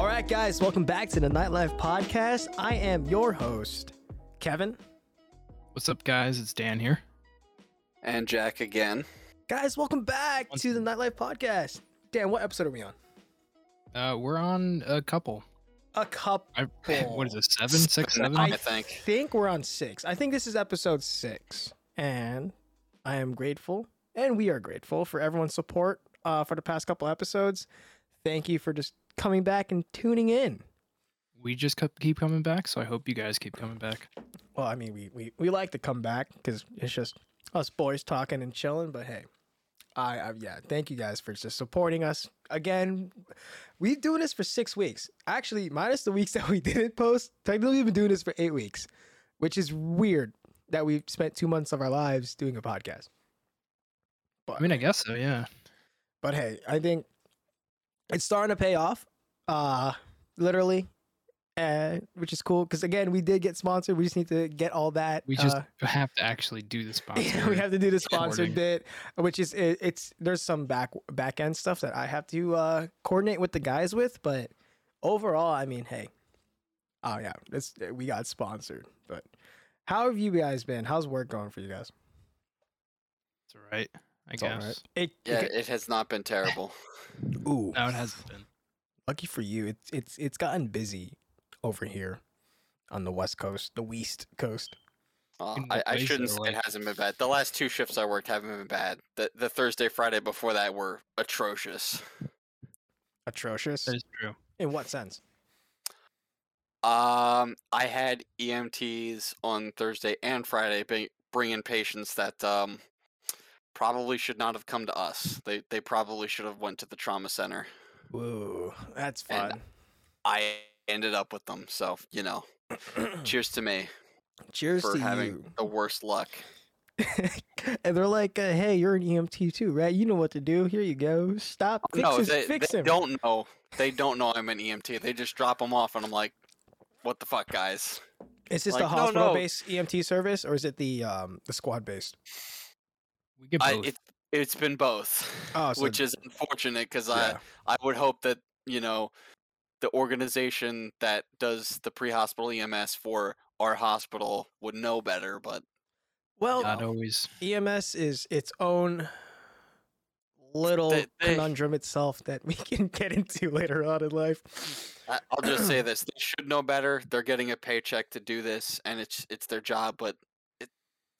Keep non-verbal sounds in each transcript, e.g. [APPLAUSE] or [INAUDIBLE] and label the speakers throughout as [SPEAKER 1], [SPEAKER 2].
[SPEAKER 1] All right, guys, welcome back to the Nightlife Podcast. I am your host, Kevin.
[SPEAKER 2] What's up, guys? It's Dan here.
[SPEAKER 3] And Jack again.
[SPEAKER 1] Guys, welcome back
[SPEAKER 2] Once
[SPEAKER 1] to the Nightlife Podcast. Dan, what episode are we on?
[SPEAKER 2] Uh, we're on a couple.
[SPEAKER 1] A couple.
[SPEAKER 2] I, what is it? Seven, six, seven?
[SPEAKER 3] I think.
[SPEAKER 1] I
[SPEAKER 3] think.
[SPEAKER 1] think we're on six. I think this is episode six. And I am grateful, and we are grateful for everyone's support uh, for the past couple episodes. Thank you for just coming back and tuning in.
[SPEAKER 2] We just keep coming back, so I hope you guys keep coming back.
[SPEAKER 1] Well, I mean, we, we, we like to come back because it's just us boys talking and chilling. But hey, I, I yeah, thank you guys for just supporting us again. We've doing this for six weeks, actually, minus the weeks [LAUGHS] that we didn't post. Technically, we've been doing this for eight weeks, which is weird that we've spent two months of our lives doing a podcast. But
[SPEAKER 2] I mean, I guess so, yeah.
[SPEAKER 1] but hey, I think it's starting to pay off. Uh literally. Uh, which is cool because again we did get sponsored. We just need to get all that.
[SPEAKER 2] We just
[SPEAKER 1] uh,
[SPEAKER 2] have to actually do the [LAUGHS] sponsor.
[SPEAKER 1] we have to do the sponsored bit, which is it, it's there's some back back end stuff that I have to uh coordinate with the guys with, but overall, I mean, hey, oh yeah, this we got sponsored. But how have you guys been? How's work going for you guys?
[SPEAKER 2] It's all right, I
[SPEAKER 1] It's
[SPEAKER 2] guess.
[SPEAKER 1] right. It,
[SPEAKER 3] Yeah,
[SPEAKER 1] it-
[SPEAKER 3] it has not been terrible. [LAUGHS]
[SPEAKER 1] ooh,
[SPEAKER 2] No, it hasn't been.
[SPEAKER 1] lucky for you, it's it's it's gotten busy over here on the west coast, the west coast.
[SPEAKER 3] Uh, I, I shouldn't say
[SPEAKER 2] like-
[SPEAKER 3] it hasn't been bad. The last two shifts I worked haven't been bad. The the Thursday, Friday before that were atrocious.
[SPEAKER 1] Atrocious.
[SPEAKER 2] That is true.
[SPEAKER 1] In what sense?
[SPEAKER 3] Um, I had EMTs on Thursday and Friday bring, bring in patients that um probably should not have come to us. They they probably should have went to the trauma center.
[SPEAKER 1] Whoa, that's
[SPEAKER 3] And
[SPEAKER 1] fun.
[SPEAKER 3] I ended up with them, so you know. [CLEARS THROAT] Cheers to me
[SPEAKER 1] Cheers
[SPEAKER 3] for
[SPEAKER 1] to
[SPEAKER 3] having
[SPEAKER 1] you.
[SPEAKER 3] the worst luck. [LAUGHS]
[SPEAKER 1] and they're like, uh, "Hey, you're an EMT too, right? You know what to do. Here you go. Stop. Fix,
[SPEAKER 3] no,
[SPEAKER 1] his,
[SPEAKER 3] they,
[SPEAKER 1] fix
[SPEAKER 3] they
[SPEAKER 1] him."
[SPEAKER 3] don't know. They don't know I'm an EMT. They just drop them off, and I'm like, "What the fuck, guys?"
[SPEAKER 1] Is this
[SPEAKER 3] like,
[SPEAKER 1] the
[SPEAKER 3] no, no.
[SPEAKER 1] hospital-based EMT service, or is it the um the squad-based?
[SPEAKER 2] We get
[SPEAKER 3] I, it, it's been both, [LAUGHS]
[SPEAKER 1] Oh, so
[SPEAKER 3] which is unfortunate because
[SPEAKER 1] yeah.
[SPEAKER 3] I I would hope that you know the organization that does the pre-hospital EMS for our hospital would know better, but
[SPEAKER 1] well,
[SPEAKER 2] Not always.
[SPEAKER 1] EMS is its own little
[SPEAKER 3] They- they-
[SPEAKER 1] conundrum itself that we [LAUGHS] can get into later on in life.
[SPEAKER 3] Mm, I, I'll just say [CLEARS THROAT] this: they should know better. They're getting a paycheck to do this, and it's it's their job. But it,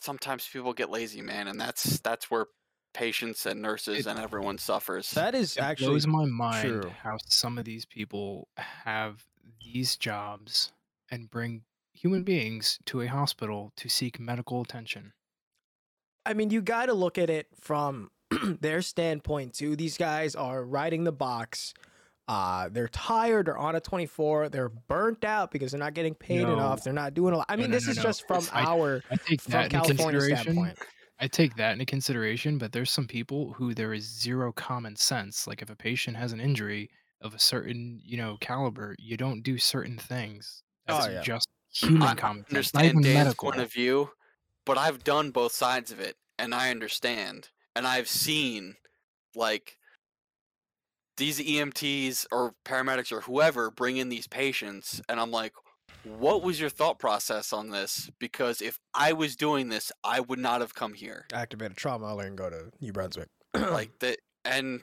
[SPEAKER 3] sometimes people get lazy, man, and that's that's where patients and nurses
[SPEAKER 2] It-
[SPEAKER 3] and everyone suffers.
[SPEAKER 1] That is
[SPEAKER 2] It
[SPEAKER 1] actually
[SPEAKER 2] blows my mind
[SPEAKER 1] true.
[SPEAKER 2] how some of these people have these jobs and bring human beings to a hospital to seek medical attention.
[SPEAKER 1] I mean, you got to look at it from [CLEARS THROAT] their standpoint too. These guys are riding the box. Uh, they're tired. They're on a 24. They're burnt out because they're not getting paid
[SPEAKER 2] No.
[SPEAKER 1] enough. They're not doing a lot. I
[SPEAKER 2] No,
[SPEAKER 1] mean,
[SPEAKER 2] no,
[SPEAKER 1] this
[SPEAKER 2] no,
[SPEAKER 1] is
[SPEAKER 2] no.
[SPEAKER 1] just from
[SPEAKER 2] It's- I-
[SPEAKER 1] our
[SPEAKER 2] I take
[SPEAKER 1] from
[SPEAKER 2] that
[SPEAKER 1] California standpoint.
[SPEAKER 2] I take that into consideration, but there's some people who there is zero common sense. Like if a patient has an injury of a certain, you know, caliber, you don't do certain things.
[SPEAKER 1] Oh,
[SPEAKER 2] That's
[SPEAKER 1] yeah.
[SPEAKER 2] just human
[SPEAKER 3] I
[SPEAKER 2] common sense. Not
[SPEAKER 3] understand
[SPEAKER 2] even
[SPEAKER 3] Dan's
[SPEAKER 2] medical.
[SPEAKER 3] point of view, but I've done both sides of it, and I understand, and I've seen like these EMTs or paramedics or whoever bring in these patients, and I'm like, what was your thought process on this? Because if I was doing this, I would not have come here.
[SPEAKER 1] activated trauma alert and go to New Brunswick.
[SPEAKER 3] like [CLEARS THROAT] that, and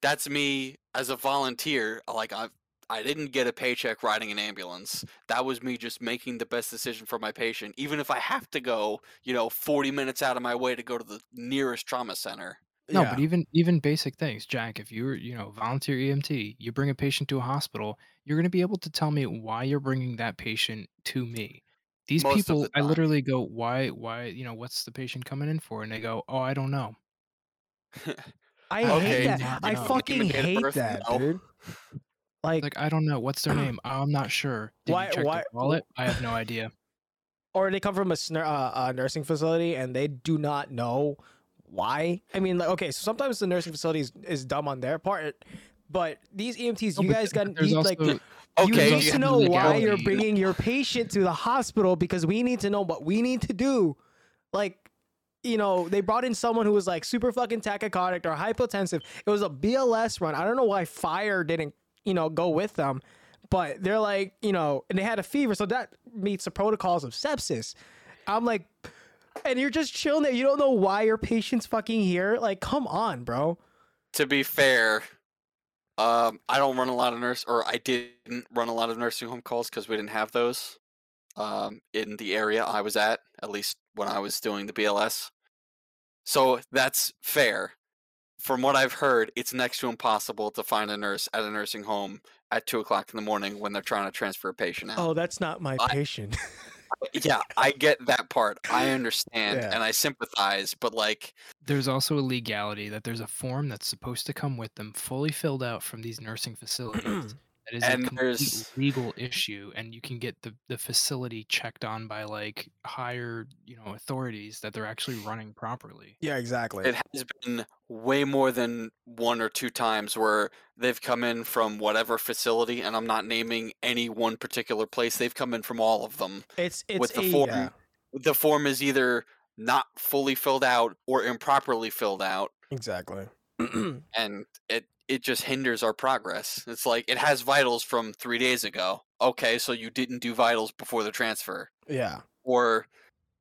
[SPEAKER 3] that's me as a volunteer. Like I, I didn't get a paycheck riding an ambulance. That was me just making the best decision for my patient, even if I have to go, you know, 40 minutes out of my way to go to the nearest trauma center.
[SPEAKER 2] No,
[SPEAKER 1] Yeah.
[SPEAKER 2] but even even basic things, Jack. If you're you know volunteer EMT, you bring a patient to a hospital, you're going to be able to tell me why you're bringing that patient to me. These
[SPEAKER 3] Most of
[SPEAKER 2] people,
[SPEAKER 3] the
[SPEAKER 2] I
[SPEAKER 3] time.
[SPEAKER 2] literally go, why, why, you know, what's the patient coming in for? And they go, oh, I don't know. [LAUGHS]
[SPEAKER 1] I
[SPEAKER 3] Okay,
[SPEAKER 1] hate that.
[SPEAKER 2] now-
[SPEAKER 1] I
[SPEAKER 2] now-
[SPEAKER 1] fucking
[SPEAKER 3] Name and date of
[SPEAKER 1] hate
[SPEAKER 3] birth?
[SPEAKER 1] that,
[SPEAKER 3] No.
[SPEAKER 1] dude. Like,
[SPEAKER 2] Like I don't know what's their [CLEARS THROAT] name. I'm not sure. Did
[SPEAKER 1] Why-
[SPEAKER 2] you check
[SPEAKER 1] why-
[SPEAKER 2] the wallet? I have no idea.
[SPEAKER 1] or they come from a, sn- uh, a nursing facility and they do not know why. I mean, like, okay, so sometimes the nursing facility is, is dumb on their part, but these EMTs,
[SPEAKER 2] No,
[SPEAKER 1] you guys got
[SPEAKER 2] but there's
[SPEAKER 1] like
[SPEAKER 2] also-
[SPEAKER 1] you need
[SPEAKER 3] you
[SPEAKER 1] to know why you're bringing your patient to the hospital because we need to know what we need to do. Like, you know, they brought in someone who was like super fucking tachycardic or hypotensive. It was a BLS run. I don't know why fire didn't, you know, go with them. but they're like, you know, and they had a fever, so that meets the protocols of sepsis. I'm like, and you're just chilling there. You don't know why your patient's fucking here. Like, come on, bro.
[SPEAKER 3] To be fair, um, I don't run a lot of nurse, or I didn't run a lot of nursing home calls because we didn't have those um, in the area I was at, at least when I was doing the BLS. So that's fair. From what I've heard, it's next to impossible to find a nurse at a nursing home at two o'clock in the morning when they're trying to transfer a patient out.
[SPEAKER 1] Oh, that's not my
[SPEAKER 3] I-
[SPEAKER 1] patient. [LAUGHS]
[SPEAKER 3] yeah, I get that part. I understand
[SPEAKER 1] Yeah.
[SPEAKER 3] and I sympathize, but like,
[SPEAKER 2] There's also a legality that there's a form that's supposed to come with them, fully filled out from these nursing facilities. [CLEARS THROAT] That is
[SPEAKER 3] And
[SPEAKER 2] a complete
[SPEAKER 3] there's-
[SPEAKER 2] legal issue, and you can get the, the facility checked on by like higher, you know, authorities that they're actually running properly.
[SPEAKER 1] yeah, exactly.
[SPEAKER 3] it has been way more than one or two times where they've come in from whatever facility, and I'm not naming any one particular place. They've come in from all of them.
[SPEAKER 1] It's it's
[SPEAKER 3] with the
[SPEAKER 1] a,
[SPEAKER 3] form,
[SPEAKER 1] yeah,
[SPEAKER 3] the form is either not fully filled out or improperly filled out,
[SPEAKER 1] exactly. [CLEARS THROAT]
[SPEAKER 3] and it it just hinders our progress. It's like it has vitals from three days ago. Okay, so you didn't do vitals before the transfer,
[SPEAKER 1] yeah.
[SPEAKER 3] or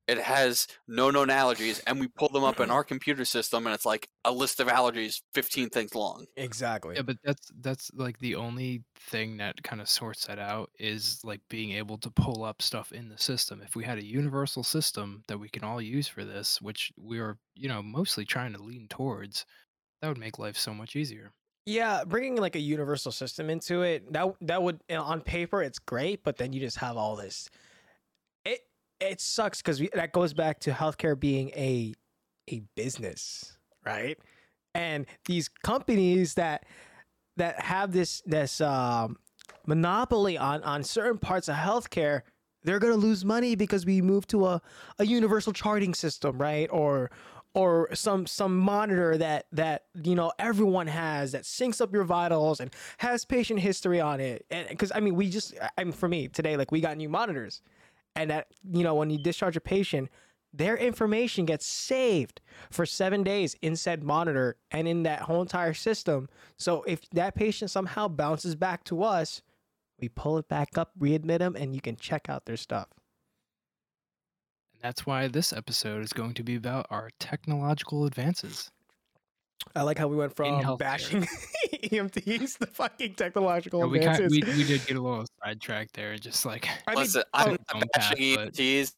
[SPEAKER 3] it has no known allergies, and we pull them up in [CLEARS THROAT] our computer system, and it's like a list of allergies, fifteen things long.
[SPEAKER 1] Exactly.
[SPEAKER 2] Yeah, but that's that's like the only thing that kind of sorts that out is like being able to pull up stuff in the system. If we had a universal system that we can all use for this, which we are, you know, mostly trying to lean towards, that would make life so much easier.
[SPEAKER 1] Yeah, bringing like a universal system into it that that would you know, on paper it's great, but then you just have all this. It it sucks because that goes back to healthcare being a a business, right? And these companies that that have this this um, monopoly on on certain parts of healthcare, they're gonna lose money because we move to a a universal charting system, right? Or or some some monitor that that you know everyone has that syncs up your vitals and has patient history on it. And because i mean we just i mean for me today like we got new monitors. And that you know when you discharge a patient their information gets saved for seven days in said monitor and in that whole entire system. So if that patient somehow bounces back to us we pull it back up readmit them and you can check out their stuff
[SPEAKER 2] that's why this episode is going to be about our technological advances.
[SPEAKER 1] i like how we went from bashing [LAUGHS] emts to fucking technological
[SPEAKER 2] Yeah, we, kind,
[SPEAKER 1] advances
[SPEAKER 2] we we did get a little sidetracked there, just like
[SPEAKER 1] I mean,
[SPEAKER 3] Listen, I'm
[SPEAKER 2] own
[SPEAKER 3] not
[SPEAKER 2] path,
[SPEAKER 3] bashing
[SPEAKER 2] but-
[SPEAKER 3] EMTs.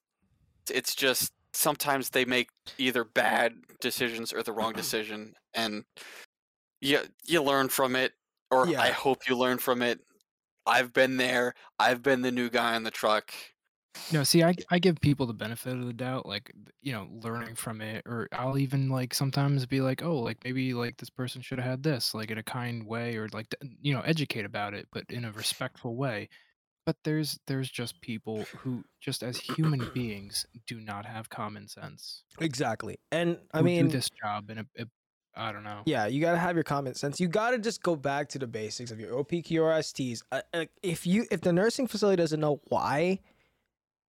[SPEAKER 3] It's just sometimes they make either bad decisions or the wrong [CLEARS THROAT] decision, and you you learn from it, or
[SPEAKER 1] Yeah.
[SPEAKER 3] I hope you learn from it. I've been there. I've been the new guy on the truck.
[SPEAKER 2] No, see, I, I give people the benefit of the doubt, like you know, learning from it, or I'll even like sometimes be like, oh, like maybe like this person should have had this, like in a kind way, or like you know, educate about it, but in a respectful way. But there's there's just people who just as human beings do not have common sense.
[SPEAKER 1] Exactly. And I
[SPEAKER 2] who
[SPEAKER 1] mean,
[SPEAKER 2] do this job in a, a I don't know.
[SPEAKER 1] yeah, you got to have your common sense. You got to just go back to the basics of your OPQRSTs. Uh, uh, if you if the nursing facility doesn't know why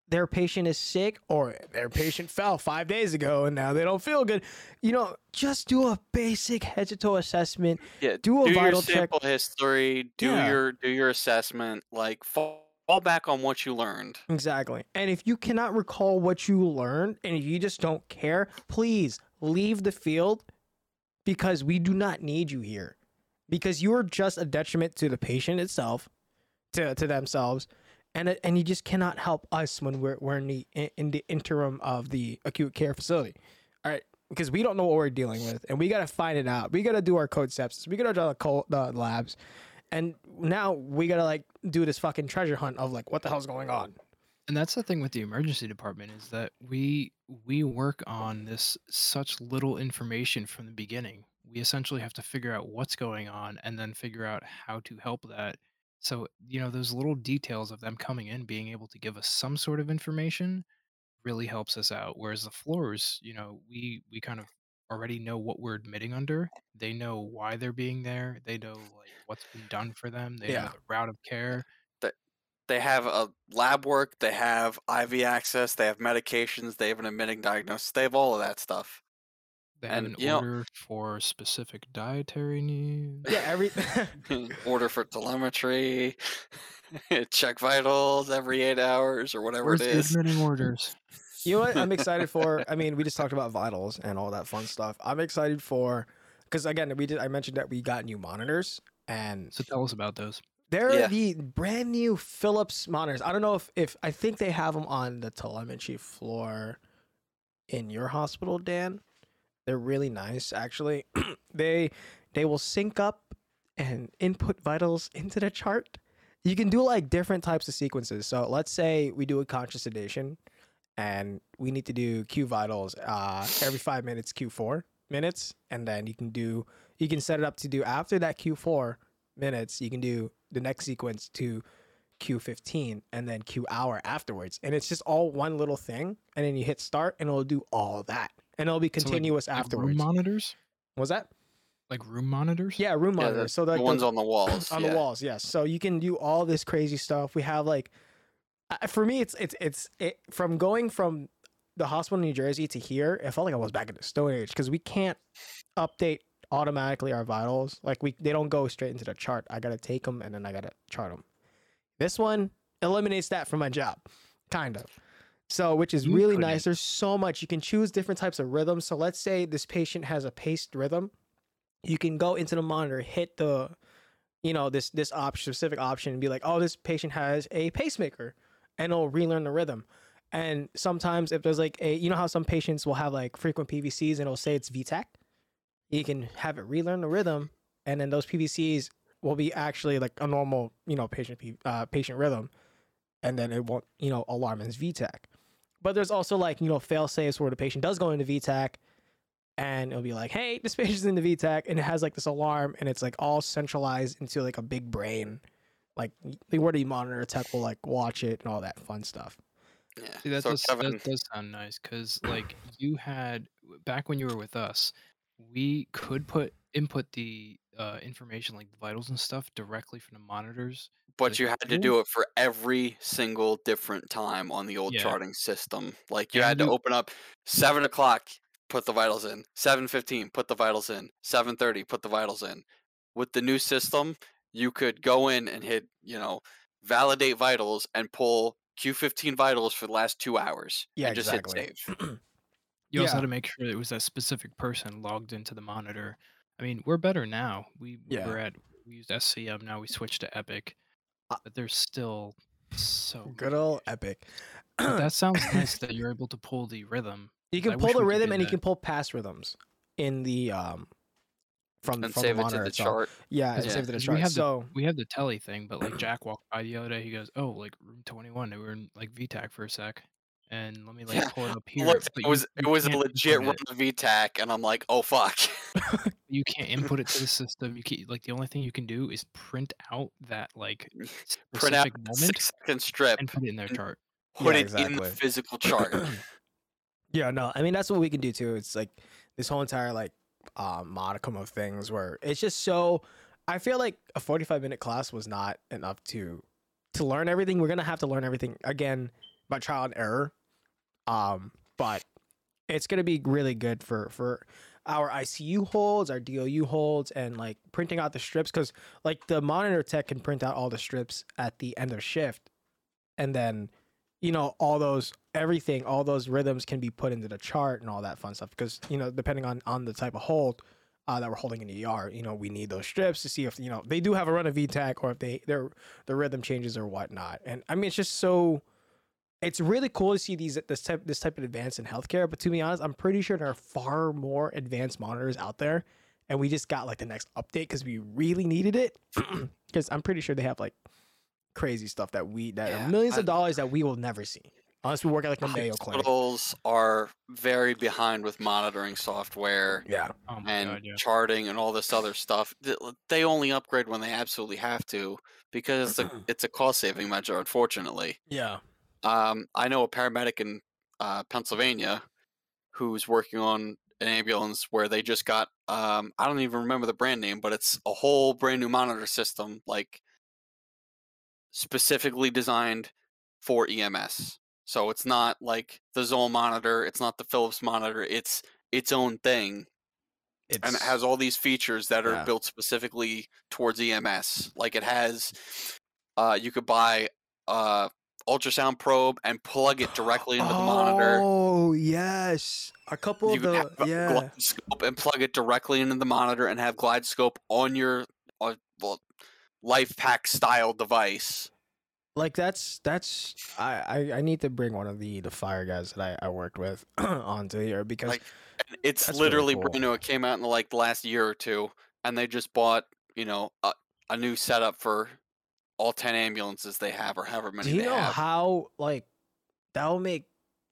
[SPEAKER 1] their patient is sick or their patient fell 5 days ago and now they don't feel good, you know, just do a basic head to toe assessment.
[SPEAKER 3] Yeah,
[SPEAKER 1] Do a
[SPEAKER 3] do
[SPEAKER 1] vital
[SPEAKER 3] your
[SPEAKER 1] check.
[SPEAKER 3] history. Do
[SPEAKER 1] Yeah.
[SPEAKER 3] your do your assessment. Like fall, fall back on what you learned.
[SPEAKER 1] Exactly. And if you cannot recall what you learned and if you just don't care, please leave the field because we do not need you here. Because you are just a detriment to the patient itself, to, to themselves, and and you just cannot help us when we're we're in the in, the interim of the acute care facility. All right, because we don't know what we're dealing with, and we gotta find it out. We gotta do our code sepsis. We gotta draw the, the labs, and now we gotta like do this fucking treasure hunt of like what the hell's going on.
[SPEAKER 2] and that's the thing with the emergency department is that we we work on this such little information from the beginning we essentially have to figure out what's going on and then figure out how to help that so you know those little details of them coming in being able to give us some sort of information really helps us out whereas the floors you know we we kind of already know what we're admitting under they know why they're being there they know like what's been done for them they
[SPEAKER 1] Yeah.
[SPEAKER 2] know the route of care
[SPEAKER 3] They have a lab work. They have IV access. They have medications. They have an admitting diagnosis. They have all of that stuff.
[SPEAKER 2] They have
[SPEAKER 3] And,
[SPEAKER 2] an
[SPEAKER 3] you know-
[SPEAKER 2] order for specific dietary needs.
[SPEAKER 1] Yeah, every [LAUGHS] [LAUGHS]
[SPEAKER 3] Order for telemetry, [LAUGHS] check vitals every eight hours or whatever
[SPEAKER 2] Where's
[SPEAKER 3] it
[SPEAKER 2] the orders?
[SPEAKER 1] You know what I'm excited for? I mean, we just talked about vitals and all that fun stuff. I'm excited for because again, we did. I mentioned that we got new monitors, and
[SPEAKER 2] So tell us about those.
[SPEAKER 1] they're
[SPEAKER 3] Yeah.
[SPEAKER 1] the brand new Philips monitors. I don't know if if I think they have them on the telemetry floor in your hospital, Dan. They're really nice, actually. [CLEARS THROAT] they they will sync up and input vitals into the chart. You can do like different types of sequences. So let's say we do a conscious sedation and we need to do Q vitals uh, every five minutes, Q4 minutes, and then you can do you can set it up to do after that Q4 minutes, you can do the next sequence to Q15 and then Q hour afterwards, and it's just all one little thing, and then you hit start, and it'll do all that, and it'll be
[SPEAKER 2] So, like-
[SPEAKER 1] continuous
[SPEAKER 2] Like room
[SPEAKER 1] afterwards.
[SPEAKER 2] monitors?
[SPEAKER 1] Was that?
[SPEAKER 2] Like room monitors?
[SPEAKER 1] Yeah, room
[SPEAKER 3] Yeah,
[SPEAKER 1] monitors.
[SPEAKER 3] the,
[SPEAKER 1] so like
[SPEAKER 3] the ones on the walls.
[SPEAKER 1] on
[SPEAKER 3] yeah.
[SPEAKER 1] the walls yes so you can do all this crazy stuff we have like for me it's it's it's it, from going from the hospital in new jersey to here it felt like i was back in the stone age because we can't update automatically our vitals like we they don't go straight into the chart i gotta take them and then i gotta chart them this one eliminates that from my job kind of so which is
[SPEAKER 2] You
[SPEAKER 1] really
[SPEAKER 2] couldn't.
[SPEAKER 1] nice there's so much. You can choose different types of rhythms. So let's say this patient has a paced rhythm. You can go into the monitor hit the you know this this option specific option and be like oh this patient has a pacemaker and it'll relearn the rhythm. And sometimes if there's like a you know how some patients will have like frequent pvcs and it'll say it's vtac you can have it relearn the rhythm and then those pvcs will be actually like a normal you know patient uh, patient rhythm and then it won't you know alarm as vtac but there's also like you know fail safes where the patient does go into vtac and it'll be like, "Hey, this [LAUGHS] patient's in the VTAC," and it has like this alarm, and it's like all centralized into like a big brain, like the where the monitor tech will like watch it and all that fun stuff.
[SPEAKER 3] Yeah.
[SPEAKER 2] See, that,
[SPEAKER 3] so
[SPEAKER 2] does,
[SPEAKER 3] Kevin,
[SPEAKER 2] that does sound nice because, [CLEARS THROAT] like, you had back when you were with us, we could put input the uh, information like the vitals and stuff directly from the monitors.
[SPEAKER 3] But you had to do it for every single different time on the old
[SPEAKER 2] Yeah.
[SPEAKER 3] charting system. Like you had to open up seven o'clock, put the vitals in. Seven fifteen, put the vitals in. Seven thirty, put the vitals in. With the new system, you could go in and hit, you know, validate vitals and pull Q15 vitals for the last two hours.
[SPEAKER 1] Yeah,
[SPEAKER 3] and just
[SPEAKER 1] exactly.
[SPEAKER 3] hit save. [CLEARS THROAT]
[SPEAKER 2] You also
[SPEAKER 1] Yeah.
[SPEAKER 2] had to make sure it was that specific person logged into the monitor. I mean, we're better now. We,
[SPEAKER 1] Yeah.
[SPEAKER 2] were at we used SCM. Now we switched to Epic, but there's still so.
[SPEAKER 1] Good
[SPEAKER 2] many.
[SPEAKER 1] old epic.
[SPEAKER 2] But that sounds nice [CLEARS THROAT] that you're able to pull the rhythm.
[SPEAKER 1] you
[SPEAKER 2] I
[SPEAKER 1] can
[SPEAKER 2] wish
[SPEAKER 1] pull the
[SPEAKER 2] we could
[SPEAKER 1] rhythm
[SPEAKER 2] do
[SPEAKER 1] and you
[SPEAKER 2] that.
[SPEAKER 1] can pull past rhythms in the um from
[SPEAKER 3] and
[SPEAKER 1] from
[SPEAKER 3] save
[SPEAKER 1] the
[SPEAKER 3] it to
[SPEAKER 1] monitor
[SPEAKER 3] the
[SPEAKER 1] itself.
[SPEAKER 3] chart.
[SPEAKER 1] Yeah, and
[SPEAKER 2] Yeah,
[SPEAKER 1] save it to the
[SPEAKER 2] 'cause
[SPEAKER 1] chart.
[SPEAKER 2] we have the-
[SPEAKER 1] so
[SPEAKER 2] We have the telly thing, but like Jack [CLEARS THROAT] walked by the other day, he goes, "Oh, like room 21. They were in like VTAC for a sec." And let me like
[SPEAKER 3] Yeah,
[SPEAKER 2] pull it up here.
[SPEAKER 3] Looked,
[SPEAKER 2] but
[SPEAKER 3] it
[SPEAKER 2] you-
[SPEAKER 3] was it
[SPEAKER 2] you
[SPEAKER 3] was a
[SPEAKER 2] can't
[SPEAKER 3] legit
[SPEAKER 2] input
[SPEAKER 3] run
[SPEAKER 2] it.
[SPEAKER 3] of VTAC, and I'm like, oh fuck. [LAUGHS]
[SPEAKER 2] You can't [LAUGHS] input it to the system. You can't like the only thing you can do is print out that like
[SPEAKER 3] Print out
[SPEAKER 2] specific
[SPEAKER 3] the
[SPEAKER 2] moment
[SPEAKER 3] six second strip,
[SPEAKER 2] and put it in their chart.
[SPEAKER 3] put
[SPEAKER 1] Yeah,
[SPEAKER 3] it in the physical chart. [CLEARS THROAT]
[SPEAKER 1] Yeah, no, I mean that's what we can do too. It's like this whole entire like um modicum of things where it's just so I feel like a 45 minute class was not enough to to learn everything. We're gonna have to learn everything again by trial and error. Um, but it's gonna be really good for for our ICU holds, our DOU holds, and like printing out the strips because like the monitor tech can print out all the strips at the end of shift, and then you know all those everything all those rhythms can be put into the chart and all that fun stuff because you know depending on on the type of hold uh, that we're holding in the ER, you know, we need those strips to see if you know they do have a run of VTAC or if they their the rhythm changes or whatnot. And I mean, it's just so it's really cool to see these this type this type of advance in healthcare. But to be honest, I'm pretty sure there are far more advanced monitors out there, and we just got like the next update because we really needed it. [CLEARS THROAT] Because I'm pretty sure they have like crazy stuff that we that
[SPEAKER 3] Yeah,
[SPEAKER 1] are millions
[SPEAKER 3] I-
[SPEAKER 1] of dollars that we will never see unless we work at like a Mayo Clinic.
[SPEAKER 3] Hospitals are very behind with monitoring software
[SPEAKER 1] Yeah,
[SPEAKER 2] Oh
[SPEAKER 3] and
[SPEAKER 2] god, yeah.
[SPEAKER 3] charting and all this other stuff. They only upgrade when they absolutely have to because it's a, [CLEARS THROAT] it's a cost saving measure. Unfortunately,
[SPEAKER 1] yeah.
[SPEAKER 3] Um, I know a paramedic in uh, Pennsylvania who's working on an ambulance where they just got um, I don't even remember the brand name, but it's a whole brand new monitor system, like specifically designed for EMS. So it's not like the Zoll monitor, it's not the Philips monitor, it's its own thing
[SPEAKER 1] it's
[SPEAKER 3] and it has all these features that are
[SPEAKER 1] Yeah.
[SPEAKER 3] built specifically towards EMS. Like it has, uh, you could buy a ultrasound probe and plug it directly into the monitor.
[SPEAKER 1] Oh yes, a couple
[SPEAKER 3] You
[SPEAKER 1] of the
[SPEAKER 3] have
[SPEAKER 1] yeah.
[SPEAKER 3] glide scope and plug it directly into the monitor and have GlideScope on your uh, well, LifePak style device.
[SPEAKER 1] like that's that's I, I I need to bring one of the the fire guys that I, I worked with [CLEARS THROAT] onto here because
[SPEAKER 3] Like, It's
[SPEAKER 1] That's really
[SPEAKER 3] literally
[SPEAKER 1] cool.
[SPEAKER 3] brand new. It came out in like the last year or two, and they just bought you know a, a new setup for all ten ambulances they have, or however many
[SPEAKER 1] do you
[SPEAKER 3] they
[SPEAKER 1] know
[SPEAKER 3] have.
[SPEAKER 1] how like that will make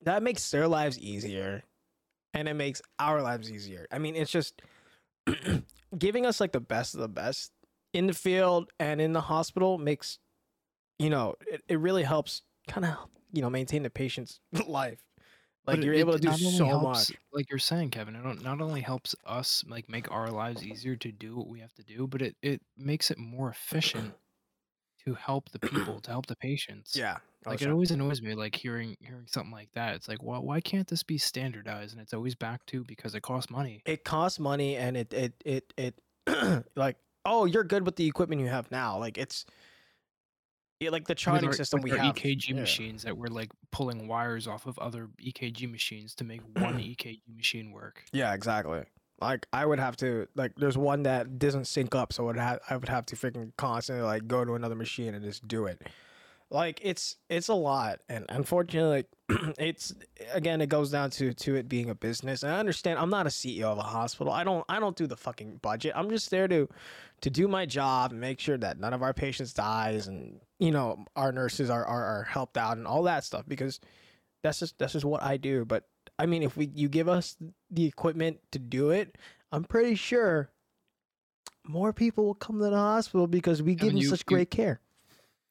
[SPEAKER 1] that makes their lives easier and it makes our lives easier. I mean, it's just [CLEARS THROAT] giving us like the best of the best in the field and in the hospital makes you know, it, it really helps kind of, you know, maintain the patient's [LAUGHS] life. Like
[SPEAKER 2] But
[SPEAKER 1] you're
[SPEAKER 2] it
[SPEAKER 1] able to do
[SPEAKER 2] not
[SPEAKER 1] so
[SPEAKER 2] helps-
[SPEAKER 1] much.
[SPEAKER 2] Like you're saying, Kevin, it don't, not only helps us like make our lives easier to do what we have to do, but it, it makes it more efficient to help the people, to help the patients.
[SPEAKER 1] Yeah.
[SPEAKER 2] Like it always annoys me, like hearing hearing something like that. It's like, well, why can't this be standardized? And it's always back to because it costs money.
[SPEAKER 1] it costs money and it it it it [CLEARS THROAT] like oh you're good with the equipment you have now like it's yeah, like the charting
[SPEAKER 2] our-
[SPEAKER 1] system we have
[SPEAKER 2] EKG
[SPEAKER 1] yeah.
[SPEAKER 2] machines that we're like pulling wires off of other EKG machines to make one [CLEARS THROAT] EKG machine work.
[SPEAKER 1] yeah exactly like i would have to like there's one that doesn't sync up so ha- i would have to freaking constantly like go to another machine and just do it. Like it's it's a lot and unfortunately like, [CLEARS THROAT] it's again it goes down to to it being a business and i understand i'm not a ceo of a hospital. I don't i don't do the fucking budget. I'm just there to to do my job and make sure that none of our patients dies and you know our nurses are are, are helped out and all that stuff because that's just that's just what i do. But i mean if we you give us the equipment to do it i'm pretty sure more people will come to the hospital because we give
[SPEAKER 2] Kevin,
[SPEAKER 1] them
[SPEAKER 2] you-
[SPEAKER 1] such
[SPEAKER 2] you-
[SPEAKER 1] great care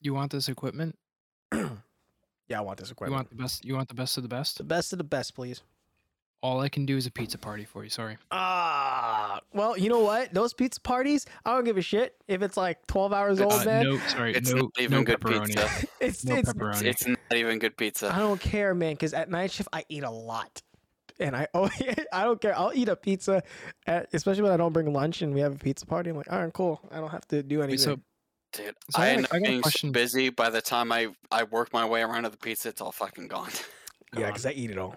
[SPEAKER 2] You want this equipment? [CLEARS THROAT]
[SPEAKER 1] yeah i want this equipment.
[SPEAKER 2] You want the best? You want the best of the best?
[SPEAKER 1] the best of the best please
[SPEAKER 2] All I can do is a pizza party for you. Sorry.
[SPEAKER 1] Ah, well, you know what? Those pizza parties, I don't give a shit if it's like 12 hours old,
[SPEAKER 2] Uh,
[SPEAKER 1] man.
[SPEAKER 2] no, sorry,
[SPEAKER 3] It's
[SPEAKER 2] no,
[SPEAKER 3] not even
[SPEAKER 2] no
[SPEAKER 3] good
[SPEAKER 2] pepperoni.
[SPEAKER 3] pizza. [LAUGHS] [LAUGHS]
[SPEAKER 1] It's
[SPEAKER 2] No
[SPEAKER 1] it's
[SPEAKER 2] pepperoni.
[SPEAKER 3] It's not even good pizza.
[SPEAKER 1] I don't care, man, because at night shift I eat a lot, and I [LAUGHS] oh I don't care. I'll eat a pizza, at, especially when I don't bring lunch and we have a pizza party. I'm like, all right, cool. I don't have to do anything.
[SPEAKER 2] so-
[SPEAKER 3] Dude,
[SPEAKER 2] So I
[SPEAKER 3] I
[SPEAKER 2] got a-
[SPEAKER 3] end up
[SPEAKER 2] I got a
[SPEAKER 3] being
[SPEAKER 2] question.
[SPEAKER 3] busy by the time I I work my way around to the pizza, it's all fucking gone.
[SPEAKER 1] yeah, because I eat it all.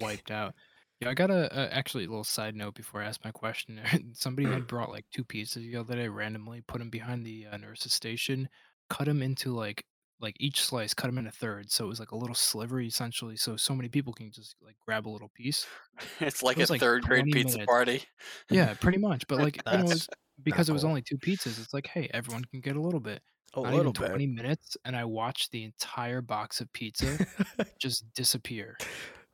[SPEAKER 2] Wiped out. Yeah, I got a, a actually a little side note before I ask my question. [LAUGHS] Somebody had brought like two pieces the other day randomly, put them behind the uh, nurse's station, cut them into like like each slice, cut them into thirds, so it was like a little sliver essentially, so so many people can just like grab a little piece. [LAUGHS]
[SPEAKER 3] It's like
[SPEAKER 2] It was
[SPEAKER 3] a
[SPEAKER 2] like
[SPEAKER 3] third grade pizza
[SPEAKER 2] minutes.
[SPEAKER 3] party.
[SPEAKER 2] Yeah, [LAUGHS] pretty much. But like you know, it
[SPEAKER 1] That's
[SPEAKER 2] was, because it was
[SPEAKER 1] cool.
[SPEAKER 2] only two pizzas, it's like hey, everyone can get a little bit.
[SPEAKER 1] A
[SPEAKER 2] Not
[SPEAKER 1] little bit.
[SPEAKER 2] twenty minutes, and I watched the entire box of pizza just disappear.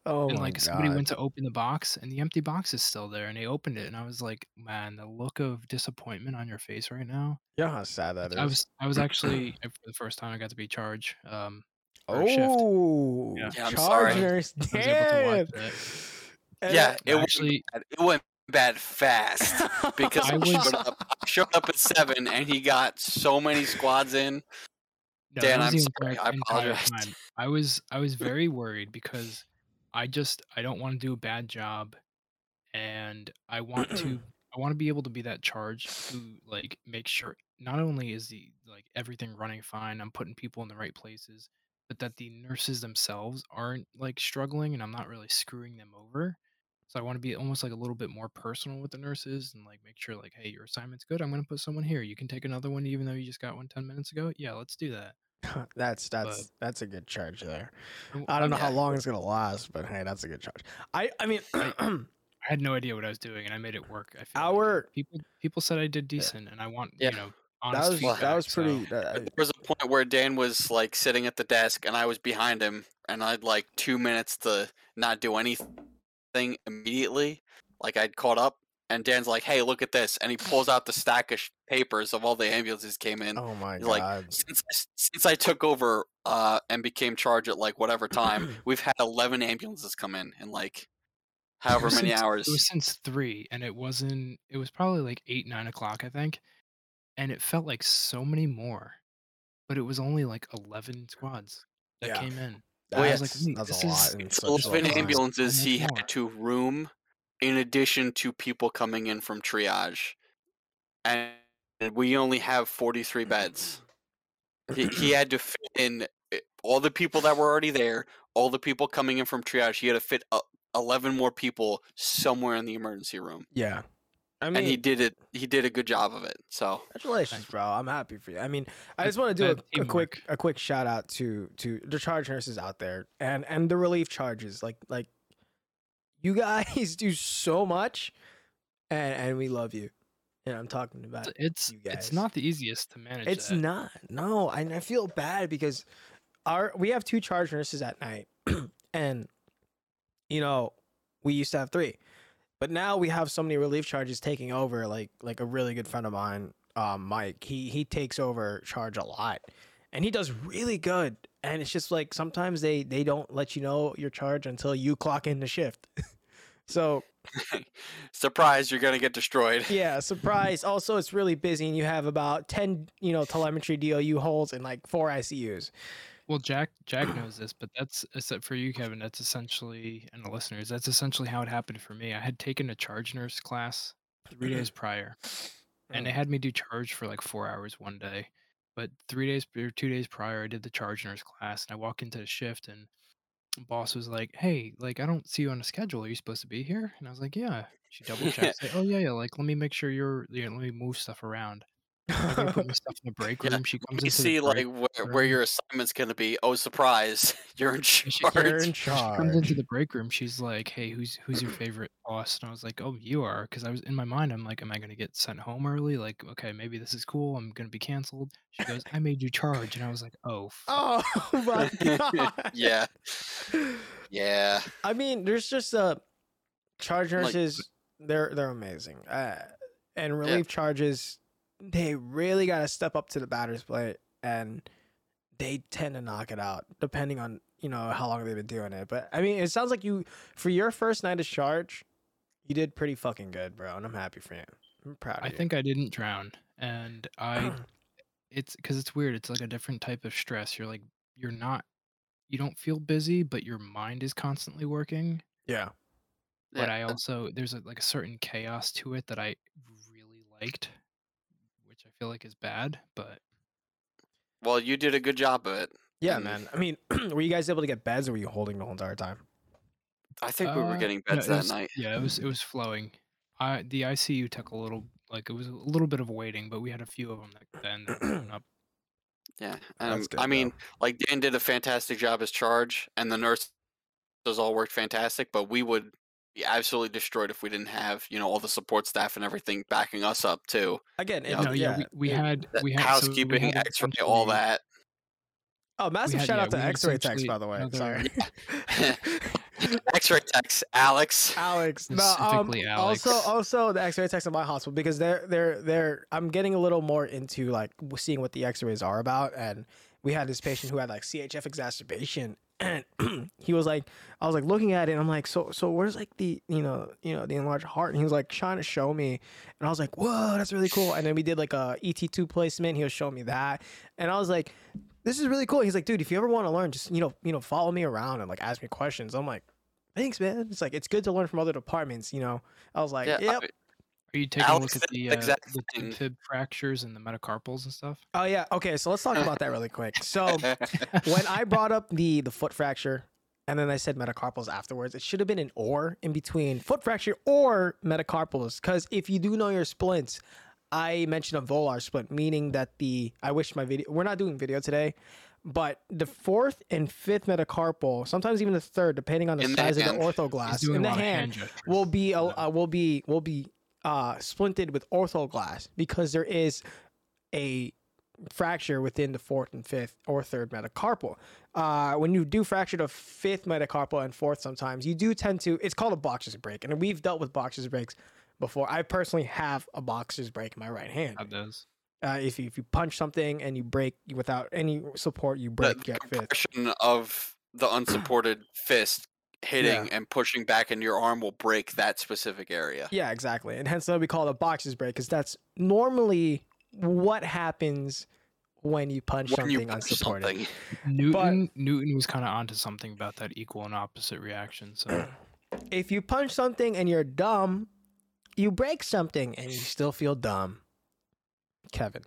[SPEAKER 1] Oh
[SPEAKER 2] and
[SPEAKER 1] my
[SPEAKER 2] like
[SPEAKER 1] god.
[SPEAKER 2] somebody went to open the box and the empty box is still there and they opened it and I was like, man, the look of disappointment on your face right now.
[SPEAKER 1] Yeah, know how sad that is.
[SPEAKER 2] I was I was actually uh, for the first time I got to be charged. Um for a shift.
[SPEAKER 1] oh,
[SPEAKER 2] Yeah.
[SPEAKER 3] Yeah, I'm.
[SPEAKER 1] Chargers.
[SPEAKER 2] I was able to watch
[SPEAKER 1] Damn.
[SPEAKER 2] that.
[SPEAKER 3] Yeah,
[SPEAKER 1] that-
[SPEAKER 3] it went
[SPEAKER 2] actually
[SPEAKER 3] bad. It went bad fast [LAUGHS] because
[SPEAKER 2] I
[SPEAKER 3] I
[SPEAKER 2] was-
[SPEAKER 3] showed up, I showed up at seven and he got so many squads in.
[SPEAKER 2] no,
[SPEAKER 3] Dan, I'm sorry. I apologize.
[SPEAKER 2] I was I was [LAUGHS] very worried because I just I don't want to do a bad job and I want to [CLEARS THROAT] I want to be able to be that charge to like make sure not only is the like everything running fine, I'm putting people in the right places, but that the nurses themselves aren't like struggling and I'm not really screwing them over. So I want to be almost like a little bit more personal with the nurses and like make sure like, hey, your assignment's good. I'm gonna put someone here. You can take another one even though you just got one 10 minutes ago. Yeah, let's do that. [LAUGHS]
[SPEAKER 1] that's that's that's a good charge there. I don't know how long it's gonna last, but hey, that's a good charge. I I mean, [CLEARS THROAT]
[SPEAKER 2] I had no idea what I was doing, and I made it work. I feel like.
[SPEAKER 1] our
[SPEAKER 2] people people said I did decent, and I want
[SPEAKER 3] Yeah.
[SPEAKER 2] you know
[SPEAKER 1] that was
[SPEAKER 2] feedback.
[SPEAKER 1] that was
[SPEAKER 2] so-
[SPEAKER 1] pretty. uh,
[SPEAKER 3] There was a point where Dan was like sitting at the desk and I was behind him and I had like two minutes to not do anything immediately. Like I'd caught up and Dan's like, "Hey, look at this!" and he pulls out the stack of papers of all the ambulances came in.
[SPEAKER 1] oh my
[SPEAKER 3] He's like,
[SPEAKER 1] god.
[SPEAKER 3] Since I, s- since I took over uh, and became charge at like whatever time, [CLEARS THROAT] we've had eleven ambulances come in in like however many
[SPEAKER 2] since-
[SPEAKER 3] hours.
[SPEAKER 2] It was since three, and it wasn't. It was probably like eight, nine o'clock, I think, and it felt like so many more, but it was only like eleven squads that
[SPEAKER 1] Yeah.
[SPEAKER 2] came in.
[SPEAKER 3] Well,
[SPEAKER 2] I
[SPEAKER 3] yeah,
[SPEAKER 2] was like,
[SPEAKER 1] That's- that's
[SPEAKER 2] this
[SPEAKER 1] a
[SPEAKER 2] is
[SPEAKER 1] lot in
[SPEAKER 3] It's
[SPEAKER 1] such
[SPEAKER 3] eleven ambulances he
[SPEAKER 2] more.
[SPEAKER 3] had to room in addition to people coming in from triage, and we only have forty three beds. He, he [CLEARS THROAT] had to fit in eh, all the people that were already there, all the people coming in from triage. He had to fit uh, eleven more people somewhere in the emergency room,
[SPEAKER 1] Yeah. I mean,
[SPEAKER 3] and he did it. He did a good job of it. So
[SPEAKER 1] Congratulations, bro. I'm happy for you. I mean, I just want to do a, a quick a quick shout out to to the charge nurses out there and and the relief charges. Like like you guys [LAUGHS] do so much and and we love you. And I'm talking about
[SPEAKER 2] It's it's, not the easiest to manage.
[SPEAKER 1] it's
[SPEAKER 2] that.
[SPEAKER 1] not. No, I, I feel bad because our we have two charge nurses at night, [CLEARS THROAT] and you know we used to have three, but now we have so many relief charges taking over. Like like a really good friend of mine, um, Mike. He he takes over charge a lot, and he does really good. And it's just like sometimes they they don't let you know your charge until you clock in the shift. [LAUGHS] so [LAUGHS]
[SPEAKER 3] surprise, you're gonna get destroyed.
[SPEAKER 1] yeah, surprise. Also, it's really busy, and you have about ten, you know, telemetry DOU holes and like four ICUs.
[SPEAKER 2] Well, Jack Jack knows this, but that's except for you, Kevin. That's essentially and the listeners. That's essentially how it happened for me. I had taken a charge nurse class three days mm-hmm. prior, and mm. they had me do charge for like four hours one day. But three days or two days prior, I did the charge nurse class, and I walk into the shift, and boss was like, "Hey, like I don't see you on the schedule. Are you supposed to be here?" And I was like, "Yeah." She double checked. [LAUGHS] like, oh yeah, yeah. Like let me make sure you're. Yeah, let me move stuff around. I gotta put [LAUGHS] my stuff in the break
[SPEAKER 3] Yeah,
[SPEAKER 2] room. She comes
[SPEAKER 3] We
[SPEAKER 2] into
[SPEAKER 3] see like where, where your assignment's gonna be. Oh, surprise! [LAUGHS] You're in
[SPEAKER 2] she-
[SPEAKER 3] charge.
[SPEAKER 1] You're in [LAUGHS]
[SPEAKER 2] She comes into the break room. She's like, "Hey, who's who's your [CLEARS THROAT] favorite boss?" And I was like, "Oh, you are," because I was in my mind. I'm like, "Am I gonna get sent home early? Like, okay, maybe this is cool. I'm gonna be canceled." She goes, "I made you charge," and I was like, "Oh, fuck."
[SPEAKER 1] Oh my god.
[SPEAKER 3] yeah, yeah.
[SPEAKER 1] I mean, there's just uh charge
[SPEAKER 3] Like-
[SPEAKER 1] nurses. they're they're amazing. Uh, and relief charges, they really got to step up to the batter's plate, and they tend to knock it out, depending on you know how long they've been doing it. But I mean, it sounds like you for your first night of charge, you did pretty fucking good, bro, and I'm happy for you. I'm proud of
[SPEAKER 2] I
[SPEAKER 1] you.
[SPEAKER 2] think I didn't drown, and I [CLEARS THROAT] it's because it's weird. It's like a different type of stress. You're like you're not you don't feel busy, but your mind is constantly working.
[SPEAKER 1] yeah.
[SPEAKER 2] But
[SPEAKER 3] yeah,
[SPEAKER 2] I also there's a, like a certain chaos to it that I really liked, which I feel like is bad. But
[SPEAKER 3] well, you did a good job of it.
[SPEAKER 1] Yeah,
[SPEAKER 3] And-
[SPEAKER 1] man. I mean, [CLEARS THROAT] were you guys able to get beds, or were you holding the whole entire time?
[SPEAKER 3] I think we were
[SPEAKER 2] Uh,
[SPEAKER 3] getting
[SPEAKER 2] no,
[SPEAKER 3] beds
[SPEAKER 2] it
[SPEAKER 3] that
[SPEAKER 2] was-
[SPEAKER 3] night.
[SPEAKER 2] Yeah, it was it was flowing. I the ICU took a little like it was a little bit of waiting, but we had a few of them that then that [CLEARS THROAT] up.
[SPEAKER 3] Yeah, um,
[SPEAKER 1] good,
[SPEAKER 3] I mean,
[SPEAKER 1] though.
[SPEAKER 3] like Dan did a fantastic job as charge, and the nurse nurses all worked fantastic. But we would be absolutely destroyed if we didn't have you know all the support staff and everything backing us up too.
[SPEAKER 1] again, it,
[SPEAKER 3] Yeah.
[SPEAKER 2] No, yeah,
[SPEAKER 1] yeah.
[SPEAKER 2] we, we
[SPEAKER 1] it-
[SPEAKER 2] had
[SPEAKER 3] The
[SPEAKER 2] we had so we
[SPEAKER 3] housekeeping,
[SPEAKER 2] had
[SPEAKER 3] X-ray, all that.
[SPEAKER 1] Oh, massive
[SPEAKER 2] had-
[SPEAKER 1] shout
[SPEAKER 2] yeah,
[SPEAKER 1] out to X-ray techs, by the way.
[SPEAKER 2] another-
[SPEAKER 1] Sorry, [LAUGHS]
[SPEAKER 3] X-ray techs, Alex.
[SPEAKER 1] Alex. No, um,
[SPEAKER 2] Specifically
[SPEAKER 1] also, also the X-ray techs in my hospital because they're they're they're. I'm getting a little more into like seeing what the X-rays are about, and we had this patient who had like CHF exacerbation, and [CLEARS THROAT] he was like, I was like looking at it, and I'm like, so so where's like the you know you know the enlarged heart, and he was like trying to show me, and I was like, whoa, that's really cool, and then we did like a ET2 placement. He was showing me that, and I was like. This is really cool. He's like, dude, if you ever want to learn, just you know, you know, follow me around and like ask me questions. I'm like, thanks, man. It's like it's good to learn from other departments, you know. I was like,
[SPEAKER 3] yeah,
[SPEAKER 1] yep.
[SPEAKER 3] I-
[SPEAKER 2] Are you taking
[SPEAKER 3] Alex
[SPEAKER 2] a look at
[SPEAKER 3] the
[SPEAKER 2] the uh,
[SPEAKER 3] exact
[SPEAKER 2] the
[SPEAKER 3] thing.
[SPEAKER 2] tib fib fractures and the metacarpals and stuff?
[SPEAKER 1] Oh yeah. Okay, so let's talk about that really quick. So when I [LAUGHS] brought up the the foot fracture, and then I said metacarpals afterwards, it should have been an or in between foot fracture or metacarpals. Because if you do know your splints, I mentioned a volar splint, meaning that the I wish my video. We're not doing video today. But the fourth and fifth metacarpal, sometimes even the third, depending on the
[SPEAKER 3] In the
[SPEAKER 1] size of the
[SPEAKER 3] hand.
[SPEAKER 2] He's
[SPEAKER 1] orthoglass in the
[SPEAKER 2] lot of
[SPEAKER 1] hand, will be a,
[SPEAKER 2] Yeah.
[SPEAKER 1] uh, will be will be uh splinted with orthoglass because there is a fracture within the fourth and fifth or third metacarpal. Uh, when you do fracture the fifth metacarpal and fourth, sometimes you do tend to. It's called a boxer's break, and we've dealt with boxer's breaks before. I personally have a boxer's break in my right hand.
[SPEAKER 2] Had those.
[SPEAKER 1] Uh, if you, if you punch something and you break without any support, you break
[SPEAKER 3] the
[SPEAKER 1] get fifth.
[SPEAKER 3] compression of the unsupported fist hitting
[SPEAKER 1] Yeah.
[SPEAKER 3] and pushing back into your arm will break that specific area.
[SPEAKER 1] Yeah, exactly. And hence that we call it a boxer's break because that's normally what happens when you punch
[SPEAKER 3] When you
[SPEAKER 1] something
[SPEAKER 3] punch
[SPEAKER 1] unsupported.
[SPEAKER 3] something.
[SPEAKER 2] Newton Newton was kind of onto something about that equal and opposite reaction. So [CLEARS THROAT]
[SPEAKER 1] if you punch something and you're dumb, you break something and you still feel dumb. Kevin.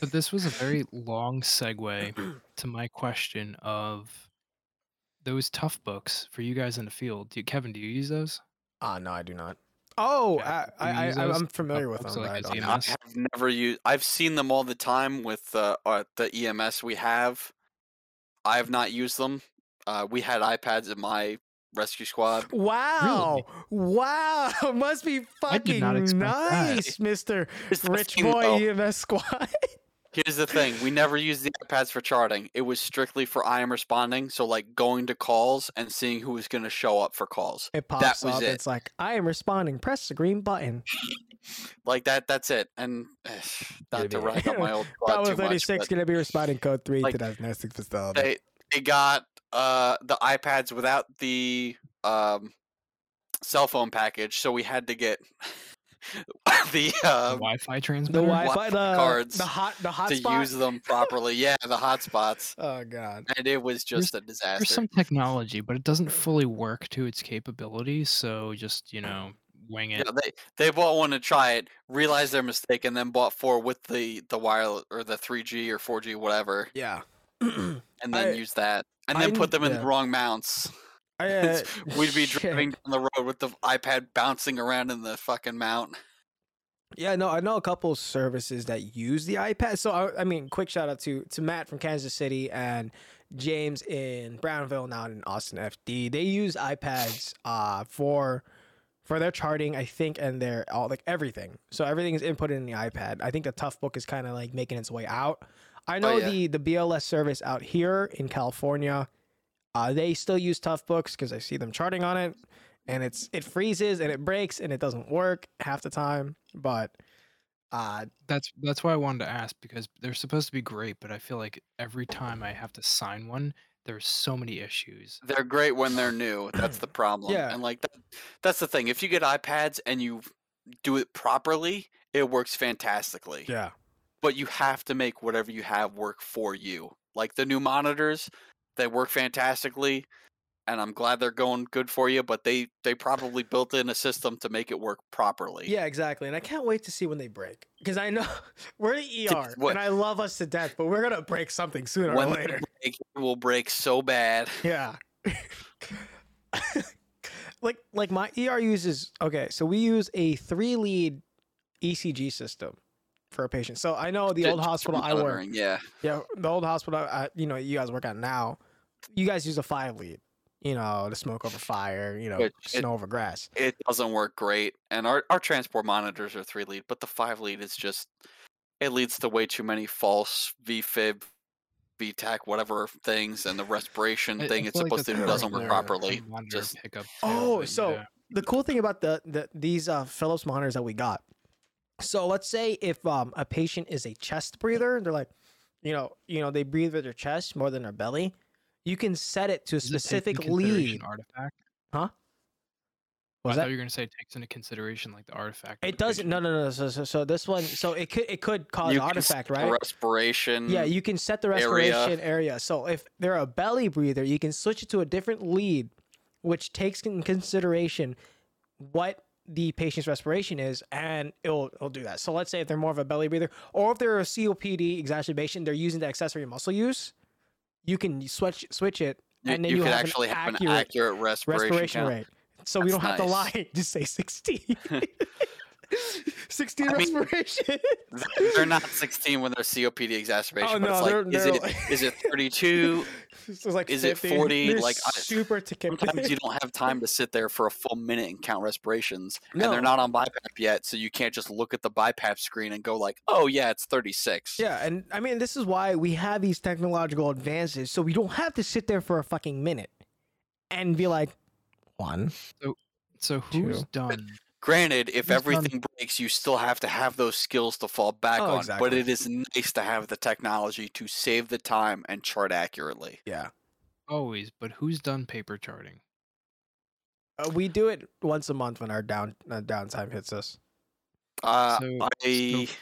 [SPEAKER 2] But this was a very [CLEARS THROAT] long segue [CLEARS THROAT] to my question of those Toughbooks for you guys in the field. Do you, Kevin, do you use those?
[SPEAKER 1] Ah, no, I do not. Oh,
[SPEAKER 2] yeah,
[SPEAKER 1] I, I, I, I'm familiar with them.
[SPEAKER 2] like
[SPEAKER 1] but I
[SPEAKER 2] a
[SPEAKER 1] don't
[SPEAKER 3] I, have never used. I've seen them all the time with uh, uh, the EMS we have. I have not used them. Uh, we had iPads in my rescue squad.
[SPEAKER 1] Wow! Wow! [LAUGHS] Must be
[SPEAKER 2] I did not
[SPEAKER 1] fucking
[SPEAKER 2] expect that.
[SPEAKER 1] nice, Mister Rich Boy
[SPEAKER 3] though.
[SPEAKER 1] EMS [LAUGHS] Squad.
[SPEAKER 3] Here's the thing: we never used the iPads for charting. It was strictly for I am responding. So like going to calls and seeing who was going to show up for calls.
[SPEAKER 1] It pops
[SPEAKER 3] was
[SPEAKER 1] up.
[SPEAKER 3] it.
[SPEAKER 1] It's like I am responding. Press the green button. [LAUGHS]
[SPEAKER 3] Like that. That's it. And eh, not to rag on my old [LAUGHS]
[SPEAKER 1] Bravo 36
[SPEAKER 3] but
[SPEAKER 1] gonna be responding code three
[SPEAKER 3] like,
[SPEAKER 1] to that nesting facility.
[SPEAKER 3] they they got uh the iPads without the um cell phone package, so we had to get [LAUGHS] [LAUGHS] the
[SPEAKER 2] The
[SPEAKER 3] uh,
[SPEAKER 2] Wi-Fi transmitter,
[SPEAKER 1] the
[SPEAKER 2] transmitter?
[SPEAKER 1] Wi-Fi, the
[SPEAKER 3] cards
[SPEAKER 1] the hot, the
[SPEAKER 3] to
[SPEAKER 1] hotspot.
[SPEAKER 3] use them properly. Yeah, the hotspots, [LAUGHS]
[SPEAKER 1] Oh god.
[SPEAKER 3] and it was just a disaster.
[SPEAKER 2] There's some technology, but it doesn't fully work to its capabilities. So just you know, wing it.
[SPEAKER 3] Yeah, they they bought one to try it, realized their mistake, and then bought four with the the wireless or the 3G or 4G whatever,
[SPEAKER 1] Yeah. [CLEARS THROAT]
[SPEAKER 3] and then
[SPEAKER 1] I-
[SPEAKER 3] used that, and
[SPEAKER 1] I
[SPEAKER 3] then put
[SPEAKER 1] kn-
[SPEAKER 3] them in
[SPEAKER 1] yeah.
[SPEAKER 3] the wrong mounts. [LAUGHS] [LAUGHS]
[SPEAKER 1] I, uh,
[SPEAKER 3] We'd be
[SPEAKER 1] shit.
[SPEAKER 3] driving down the road with the iPad bouncing around in the fucking mount.
[SPEAKER 1] Yeah, no, I know a couple services that use the iPad. So I, I mean, quick shout out to to Matt from Kansas City and James in Brownville, now in Austin FD. They use iPads uh for for their charting, I think, and their all like everything. So everything is inputted in the iPad. I think the Toughbook is kind of like making its way out. I know
[SPEAKER 3] yeah.
[SPEAKER 1] the the BLS service out here in California, uh, they still use Toughbooks because I see them charting on it, and it's it freezes and it breaks and it doesn't work half the time. But uh,
[SPEAKER 2] That's that's why I wanted to ask because they're supposed to be great, but I feel like every time I have to sign one, there's so many issues.
[SPEAKER 3] They're great when they're new. That's the problem.
[SPEAKER 1] Yeah.
[SPEAKER 3] And like that, that's the thing. If you get iPads and you do it properly, it works fantastically.
[SPEAKER 1] yeah,
[SPEAKER 3] But you have to make whatever you have work for you. Like the new monitors, they work fantastically, and I'm glad they're going good for you. But they they probably [LAUGHS] built in a system to make it work properly.
[SPEAKER 1] yeah, exactly. And I can't wait to see when they break because I know [LAUGHS] we're the ER
[SPEAKER 3] what-
[SPEAKER 1] and I love us to death, but we're gonna break something sooner
[SPEAKER 3] When
[SPEAKER 1] or later.
[SPEAKER 3] break, it will break so bad. [LAUGHS]
[SPEAKER 1] Yeah. like like my ER uses okay, so we use a three lead ECG system for a patient. So I know the old hospital I work.
[SPEAKER 3] Yeah.
[SPEAKER 1] Yeah, the old hospital I, you know you guys work at now. You guys use a five lead. You know, to smoke over fire. You know,
[SPEAKER 3] Which it-
[SPEAKER 1] snow over grass.
[SPEAKER 3] it doesn't work great and our, our transport monitors are three lead but the five lead is just it leads to way too many false vfib vtac whatever things and the respiration
[SPEAKER 2] I- I
[SPEAKER 3] thing it's
[SPEAKER 2] feel like
[SPEAKER 3] supposed to do doesn't work properly just
[SPEAKER 2] pickup
[SPEAKER 1] Oh,
[SPEAKER 2] but
[SPEAKER 1] so
[SPEAKER 2] yeah.
[SPEAKER 1] the cool thing about the, the these uh, Philips monitors that we got. So let's say if um, a patient is a chest breather, they're like, you know, you know, they breathe with their chest more than their belly. You can set it to a
[SPEAKER 2] Does it take into
[SPEAKER 1] specific
[SPEAKER 2] consideration
[SPEAKER 1] lead.
[SPEAKER 2] artifact.
[SPEAKER 1] Huh?
[SPEAKER 2] I
[SPEAKER 1] Was
[SPEAKER 2] thought
[SPEAKER 1] that?
[SPEAKER 2] you were gonna say it takes into consideration like the artifact.
[SPEAKER 1] It doesn't. No, no, no. So, so, so this one. So it could it could cause
[SPEAKER 3] you
[SPEAKER 1] artifact, right?
[SPEAKER 3] respiration
[SPEAKER 1] Yeah, you can set the
[SPEAKER 3] area.
[SPEAKER 1] respiration area. So if they're a belly breather, you can switch it to a different lead, which takes in consideration what the patient's respiration is, and it'll it'll do that. So let's say if they're more of a belly breather, or if they're a COPD exacerbation, they're using the accessory muscle use. You can switch switch it,
[SPEAKER 3] you,
[SPEAKER 1] and then
[SPEAKER 3] you
[SPEAKER 1] you have an
[SPEAKER 3] actually have an
[SPEAKER 1] accurate
[SPEAKER 3] accurate respiration,
[SPEAKER 1] respiration rate. So we don't have to lie. [LAUGHS] Just say sixteen. [LAUGHS] [LAUGHS] 16
[SPEAKER 3] I mean,
[SPEAKER 1] respiration.
[SPEAKER 3] They're not 16 when they're copd exacerbation
[SPEAKER 1] Oh,
[SPEAKER 3] but it's
[SPEAKER 1] no,
[SPEAKER 3] like
[SPEAKER 1] they're-
[SPEAKER 3] is
[SPEAKER 1] they're
[SPEAKER 3] it [LAUGHS]
[SPEAKER 1] like-
[SPEAKER 3] is it 32
[SPEAKER 1] It's like
[SPEAKER 3] Is it 40?
[SPEAKER 1] They're
[SPEAKER 3] Like, I-
[SPEAKER 1] super ticket.
[SPEAKER 3] Sometimes you don't have time to sit there for a full minute and count respirations, and they're not on BiPAP yet, so you can't just look at the BiPAP screen and go like, "Oh yeah, it's 36."
[SPEAKER 1] Yeah, and I mean this is why we have these technological advances, so we don't have to sit there for a fucking minute and be like, one.
[SPEAKER 2] So who's
[SPEAKER 1] Two.
[SPEAKER 2] done?
[SPEAKER 3] Granted, if
[SPEAKER 2] Who's done-
[SPEAKER 3] everything breaks, you still have to have those skills to fall back
[SPEAKER 1] Oh,
[SPEAKER 3] on.
[SPEAKER 1] exactly.
[SPEAKER 3] But it is nice to have the technology to save the time and chart accurately.
[SPEAKER 1] Yeah,
[SPEAKER 2] Always, but who's done paper charting?
[SPEAKER 1] uh, we do it once a month when our down uh, downtime hits us.
[SPEAKER 3] Uh,
[SPEAKER 2] So-
[SPEAKER 3] I
[SPEAKER 2] so-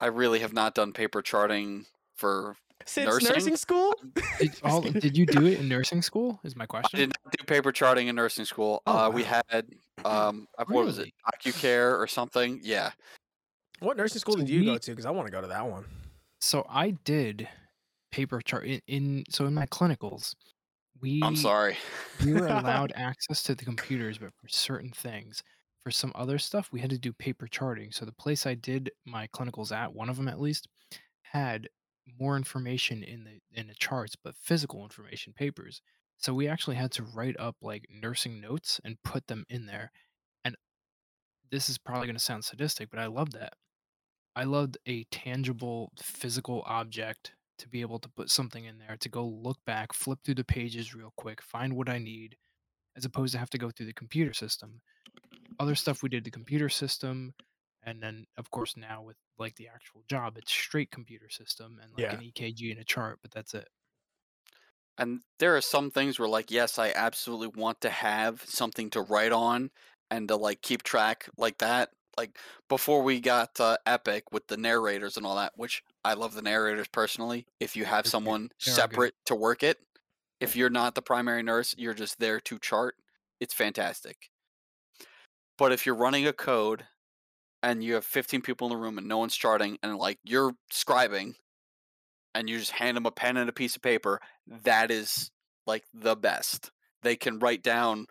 [SPEAKER 3] I really have not done paper charting for
[SPEAKER 1] Since
[SPEAKER 3] Nursing?
[SPEAKER 1] nursing, school? [LAUGHS]
[SPEAKER 2] Did, all, did you do it in nursing school? Is my question.
[SPEAKER 3] I
[SPEAKER 2] question.
[SPEAKER 3] did not do paper charting in nursing school.
[SPEAKER 1] Oh,
[SPEAKER 3] uh, we had um, uh, what was it,
[SPEAKER 2] Really?
[SPEAKER 3] AccuCare or something? Yeah.
[SPEAKER 1] What nursing school
[SPEAKER 2] So
[SPEAKER 1] did you go to? Because I want to go to that one.
[SPEAKER 2] So I did paper chart in, in so in my clinicals, we
[SPEAKER 3] I'm sorry.
[SPEAKER 2] we were [LAUGHS] allowed access to the computers, but for certain things. For some other stuff, we had to do paper charting. So the place I did my clinicals at, one of them at least, had more information in the in the charts, but physical information, papers. So we actually had to write up like nursing notes and put them in there. And this is probably going to sound sadistic, but I loved that. I loved a tangible physical object to be able to put something in there, to go look back, flip through the pages real quick, find what I need, as opposed to have to go through the computer system. Other stuff we did the computer system, and then of course now with like the actual job, it's straight computer system and like
[SPEAKER 1] Yeah.
[SPEAKER 2] an EKG and a chart, but that's it.
[SPEAKER 3] And there are some things where, like, yes, I absolutely want to have something to write on and to like keep track like that. Like before we got uh, Epic with the narrators and all that, which I love the narrators personally. If you have someone
[SPEAKER 2] they are good.
[SPEAKER 3] separate to work it, if you're not the primary nurse, you're just there to chart. It's fantastic. But if you're running a code and you have 15 people in the room and no one's charting and like you're scribing and you just hand them a pen and a piece of paper, that is like the best. They can write down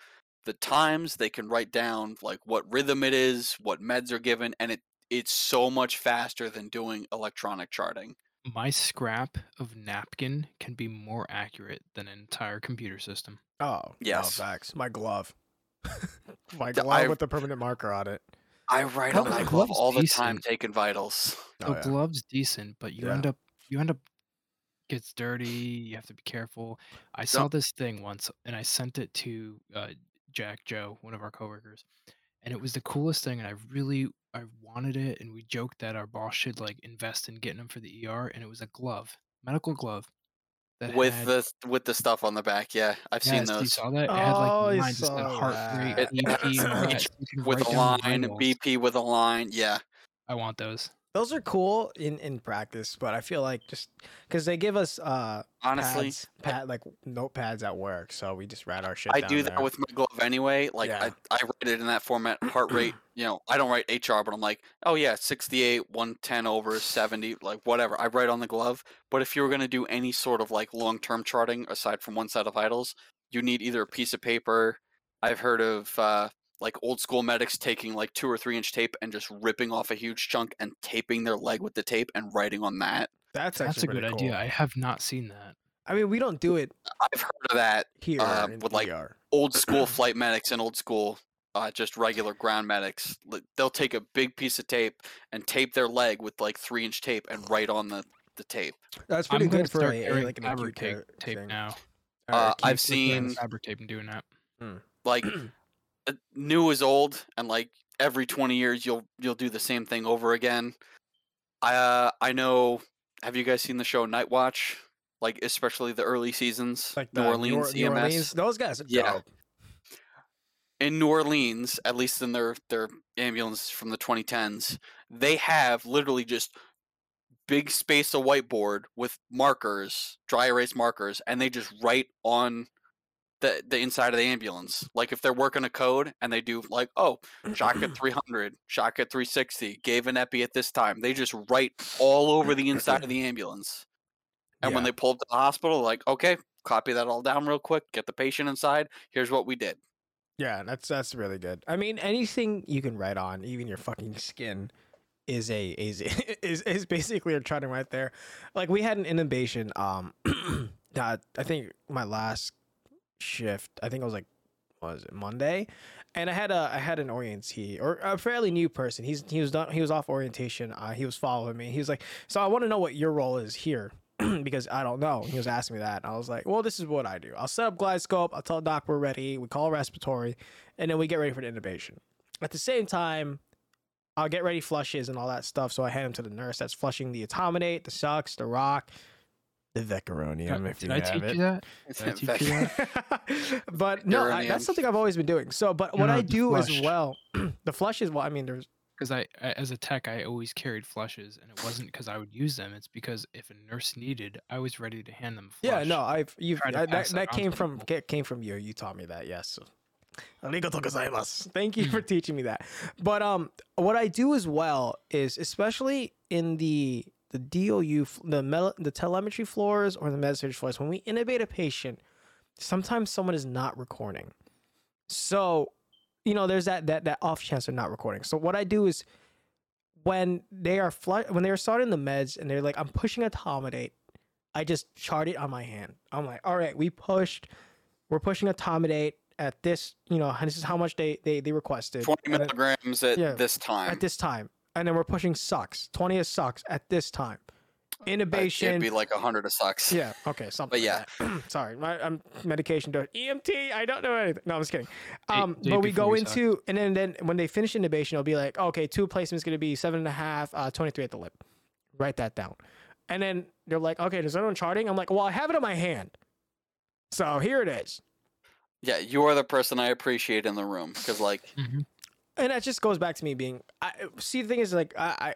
[SPEAKER 3] the times, they can write down like what rhythm it is, what meds are given, and it it's so much faster than doing electronic charting.
[SPEAKER 2] My scrap of napkin can be more accurate than an entire computer system.
[SPEAKER 1] Oh,
[SPEAKER 3] Yes.
[SPEAKER 1] No, facts. My glove. [LAUGHS] My glove
[SPEAKER 3] I-
[SPEAKER 1] with the permanent marker on it.
[SPEAKER 3] I write on my glove
[SPEAKER 2] glove's
[SPEAKER 3] all the time taking vitals.
[SPEAKER 1] Oh,
[SPEAKER 2] the
[SPEAKER 1] yeah.
[SPEAKER 2] glove's decent, but you
[SPEAKER 1] Yeah.
[SPEAKER 2] end up you end up gets dirty. You have to be careful. I saw this thing once, and I sent it to uh, Jack Joe, one of our coworkers, and it was the coolest thing. And I really I wanted it, and we joked that our boss should like invest in getting them for the ER. And it was a glove, medical glove, that
[SPEAKER 3] With
[SPEAKER 2] had,
[SPEAKER 3] the with the stuff on the back, yeah, I've seen
[SPEAKER 2] yes, you
[SPEAKER 3] those.
[SPEAKER 2] saw that it had
[SPEAKER 1] Oh,
[SPEAKER 2] like
[SPEAKER 1] I
[SPEAKER 2] lines that said
[SPEAKER 1] saw
[SPEAKER 2] heart rate,
[SPEAKER 1] that.
[SPEAKER 2] BP, [CLEARS THROAT] and all that.
[SPEAKER 3] each
[SPEAKER 2] so you can
[SPEAKER 3] With
[SPEAKER 2] write
[SPEAKER 3] a line. BP with a line, yeah.
[SPEAKER 2] I want those.
[SPEAKER 1] Those are cool in in practice, but I feel like just because they give us uh
[SPEAKER 3] Honestly,
[SPEAKER 1] pads, pad like notepads at work, so we just write our shit.
[SPEAKER 3] I do that
[SPEAKER 1] there.
[SPEAKER 3] with my glove anyway. Like
[SPEAKER 1] Yeah.
[SPEAKER 3] I, I write it in that format, heart rate. [CLEARS THROAT] You know, I don't write HR, but I'm like, oh yeah, 68, 110 over 70, like whatever. I write on the glove. But if you were gonna do any sort of like long term charting aside from one set of vitals, you need either a piece of paper. I've heard of uh, like old school medics taking like two or three inch tape and just ripping off a huge chunk and taping their leg with the tape and writing on that.
[SPEAKER 1] That's
[SPEAKER 2] That's a good
[SPEAKER 1] pretty
[SPEAKER 2] idea. I have not seen that.
[SPEAKER 1] I mean, we don't do it
[SPEAKER 3] I've heard of that
[SPEAKER 1] here
[SPEAKER 3] Uh, with, like,
[SPEAKER 1] ER.
[SPEAKER 3] old school [CLEARS THROAT] flight medics and old school uh, just regular ground medics they'll take a big piece of tape and tape their leg with like three inch tape and write on the, the tape
[SPEAKER 1] That's
[SPEAKER 2] I'm
[SPEAKER 1] pretty good for
[SPEAKER 2] start
[SPEAKER 1] a, a
[SPEAKER 2] carrying
[SPEAKER 1] like an acute
[SPEAKER 2] tape, tape now.
[SPEAKER 3] Uh,
[SPEAKER 1] acute
[SPEAKER 3] I've seen-
[SPEAKER 2] fabric tape and doing that.
[SPEAKER 3] like uh, [CLEARS THROAT] new is old and like every 20 years you'll you'll do the same thing over again i uh, i know have you guys seen the show Nightwatch like especially the early seasons
[SPEAKER 1] like
[SPEAKER 3] new
[SPEAKER 1] the
[SPEAKER 3] orleans
[SPEAKER 1] New, Or- New
[SPEAKER 3] ems
[SPEAKER 1] Orleans, those guys are
[SPEAKER 3] Yeah.
[SPEAKER 1] dope.
[SPEAKER 3] in New Orleans, at least in their their ambulance from the 2010s, they have literally just big space of whiteboard with markers, dry erase markers, and they just write on the the inside of the ambulance. Like if they're working a code and they do like, oh, shock at [CLEARS THROAT] 300, shock at 360, gave an epi at this time. They just write all over the inside of the ambulance. And when they pull up to the hospital, like, okay, copy that all down real quick, get the patient inside. Here's what we did.
[SPEAKER 1] Yeah, that's that's really good. I mean, anything you can write on, even your fucking skin, is a is [LAUGHS] is, is basically a charting right there. Like we had an intubation. Um, [CLEARS THROAT] that I think my last shift. I think it was like, was it Monday? And I had a I had an orientee or a fairly new person. He's he was done he was off orientation. Uh, he was following me. He was like, so I want to know what your role is here. [CLEARS THROAT] because I don't know. He was asking me that. And I was like, well, this is what I do. I'll set up GlideScope. I'll tell doc we're ready. We call respiratory, and then we get ready for the intubation. At the same time, I'll get ready flushes and all that stuff. So I hand him to the nurse that's flushing the etomidate, the sucks, the rock, the vecuronium, if
[SPEAKER 2] Did
[SPEAKER 1] you
[SPEAKER 2] I
[SPEAKER 1] have
[SPEAKER 2] teach
[SPEAKER 1] it.
[SPEAKER 2] you that? [LAUGHS]
[SPEAKER 3] It's
[SPEAKER 2] Did I
[SPEAKER 3] in
[SPEAKER 2] teach you that? [LAUGHS]
[SPEAKER 1] but no, I, that's something I've always been doing. So, but what
[SPEAKER 2] No,
[SPEAKER 1] I
[SPEAKER 2] the
[SPEAKER 1] do as
[SPEAKER 2] flush.
[SPEAKER 1] well, [CLEARS THROAT] the flush is well. I mean, there's
[SPEAKER 2] because I, I as a tech I always carried flushes, and it wasn't because I would use them. It's because if a nurse needed, I was ready to hand them. a
[SPEAKER 1] Yeah,
[SPEAKER 2] flush.
[SPEAKER 1] no, I've you've
[SPEAKER 2] try to
[SPEAKER 1] I, that,
[SPEAKER 2] pass that
[SPEAKER 1] that
[SPEAKER 2] on
[SPEAKER 1] came
[SPEAKER 2] to
[SPEAKER 1] from
[SPEAKER 2] people.
[SPEAKER 1] ca- came from you. You taught me that. Yes. Arigato gozaimasu. Thank you for [LAUGHS] teaching me that. But um, what I do as well is, especially in the the DOU, the mel- the telemetry floors or the message floors, when we intubate a patient, sometimes someone is not recording. So, you know, there's that that that off chance they're not recording. So what I do is, when they are flu- when they are starting the meds and they're like, I'm pushing etomidate, I just chart it on my hand. I'm like, all right, we pushed, we're pushing etomidate at this, you know, and this is how much they they, they requested.
[SPEAKER 3] 20
[SPEAKER 1] and then-
[SPEAKER 3] milligrams at
[SPEAKER 1] yeah,
[SPEAKER 3] this time.
[SPEAKER 1] at this time. And then we're pushing sucks. 20 is sucks at this time.
[SPEAKER 3] It'd be like 100 of sucks.
[SPEAKER 1] Yeah. Okay. Something.
[SPEAKER 3] But
[SPEAKER 1] like that. [CLEARS THROAT] Sorry. My I'm medication dose. EMT. I don't know anything. No, I'm just kidding.
[SPEAKER 2] Day-
[SPEAKER 1] Um,
[SPEAKER 2] day
[SPEAKER 1] but we go
[SPEAKER 2] we suck.
[SPEAKER 1] into and then then when they finish intubation, it'll be like, okay, two placements going to be seven and a half, uh, 23 at the lip. Write that down. And then they're like, okay, does anyone charting? I'm like, well, I have it in my hand. So here it is.
[SPEAKER 3] Yeah, you are the person I appreciate in the room because, like,
[SPEAKER 2] Mhm.
[SPEAKER 1] And that just goes back to me being I see the thing is like I, I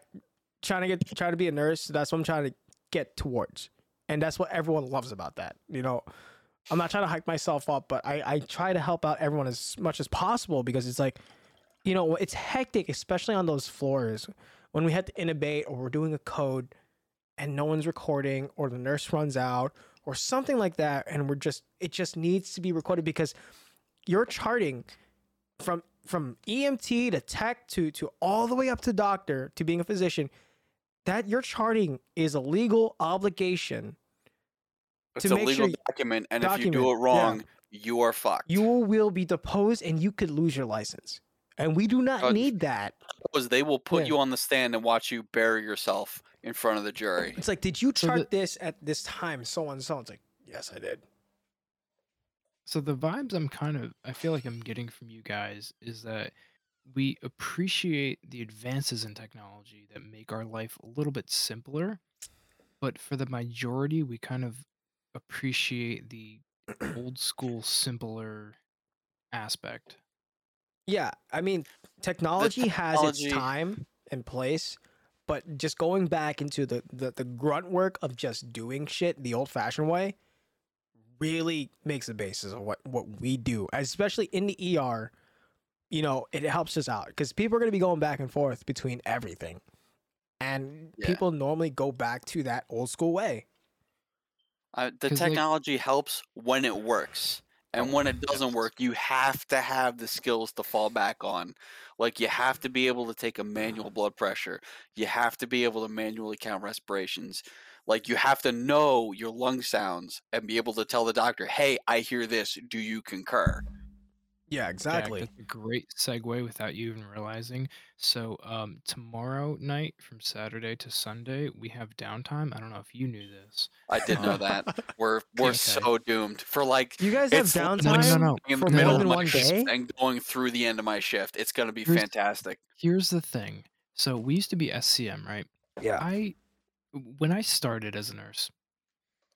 [SPEAKER 1] trying to get trying to be a nurse that's what I'm trying to get towards. And that's what everyone loves about that you know? I'm not trying to hype myself up but I I try to help out everyone as much as possible because it's like you know it's hectic especially on those floors when we have to intubate or we're doing a code and no one's recording or the nurse runs out or something like that and we're just it just needs to be recorded because you're charting from from EMT to tech to to all the way up to doctor to being a physician that your charting is a legal obligation
[SPEAKER 3] it's
[SPEAKER 1] To
[SPEAKER 3] a
[SPEAKER 1] make
[SPEAKER 3] legal
[SPEAKER 1] sure-
[SPEAKER 3] document, and if you do
[SPEAKER 1] document,
[SPEAKER 3] it
[SPEAKER 1] yeah.
[SPEAKER 3] wrong, you are fucked.
[SPEAKER 1] you will be deposed and you could lose your license and we do not
[SPEAKER 3] Uh,
[SPEAKER 1] need that
[SPEAKER 3] because they will put
[SPEAKER 1] Yeah.
[SPEAKER 3] you on the stand and watch you bury yourself in front of the jury.
[SPEAKER 1] it's like did you
[SPEAKER 2] So
[SPEAKER 1] chart
[SPEAKER 2] the-
[SPEAKER 1] this at this time so on and so on it's like yes i did
[SPEAKER 2] So the vibes I'm kind of I feel like I'm getting from you guys is that we appreciate the advances in technology that make our life a little bit simpler, but for the majority we kind of appreciate the old school simpler aspect.
[SPEAKER 1] yeah i mean technology has its time and place but just going back into the, the the grunt work of just doing shit the old fashioned way really makes the basis of what what we do especially in the er you know it helps us out because people are going to be going back and forth between everything and
[SPEAKER 3] Yeah.
[SPEAKER 1] people normally go back to that old school way
[SPEAKER 3] Uh, the
[SPEAKER 2] 'Cause, like-
[SPEAKER 3] technology helps when it works. And when it doesn't work, you have to have the skills to fall back on. Like you have to be able to take a manual blood pressure. You have to be able to manually count respirations. Like you have to know your lung sounds and be able to tell the doctor, "Hey, I hear this. Do you concur?"
[SPEAKER 1] yeah
[SPEAKER 2] Jack,
[SPEAKER 1] exactly
[SPEAKER 2] that's a great segue without you even realizing. So um, tomorrow night, from Saturday to Sunday, we have downtime. I don't know if you knew this.
[SPEAKER 3] I did know that. We're [LAUGHS] we're
[SPEAKER 2] Okay.
[SPEAKER 3] so doomed for like
[SPEAKER 1] you guys have
[SPEAKER 3] it's like
[SPEAKER 1] downtime
[SPEAKER 2] No, no, no.
[SPEAKER 3] in the
[SPEAKER 1] for
[SPEAKER 3] middle of
[SPEAKER 1] than
[SPEAKER 3] my
[SPEAKER 1] one
[SPEAKER 3] shift
[SPEAKER 1] day
[SPEAKER 3] and going through the end of my shift. It's gonna be
[SPEAKER 2] Here's-
[SPEAKER 3] fantastic.
[SPEAKER 2] Here's the thing. So we used to be SCM, right?
[SPEAKER 1] yeah
[SPEAKER 2] I when I started as a nurse,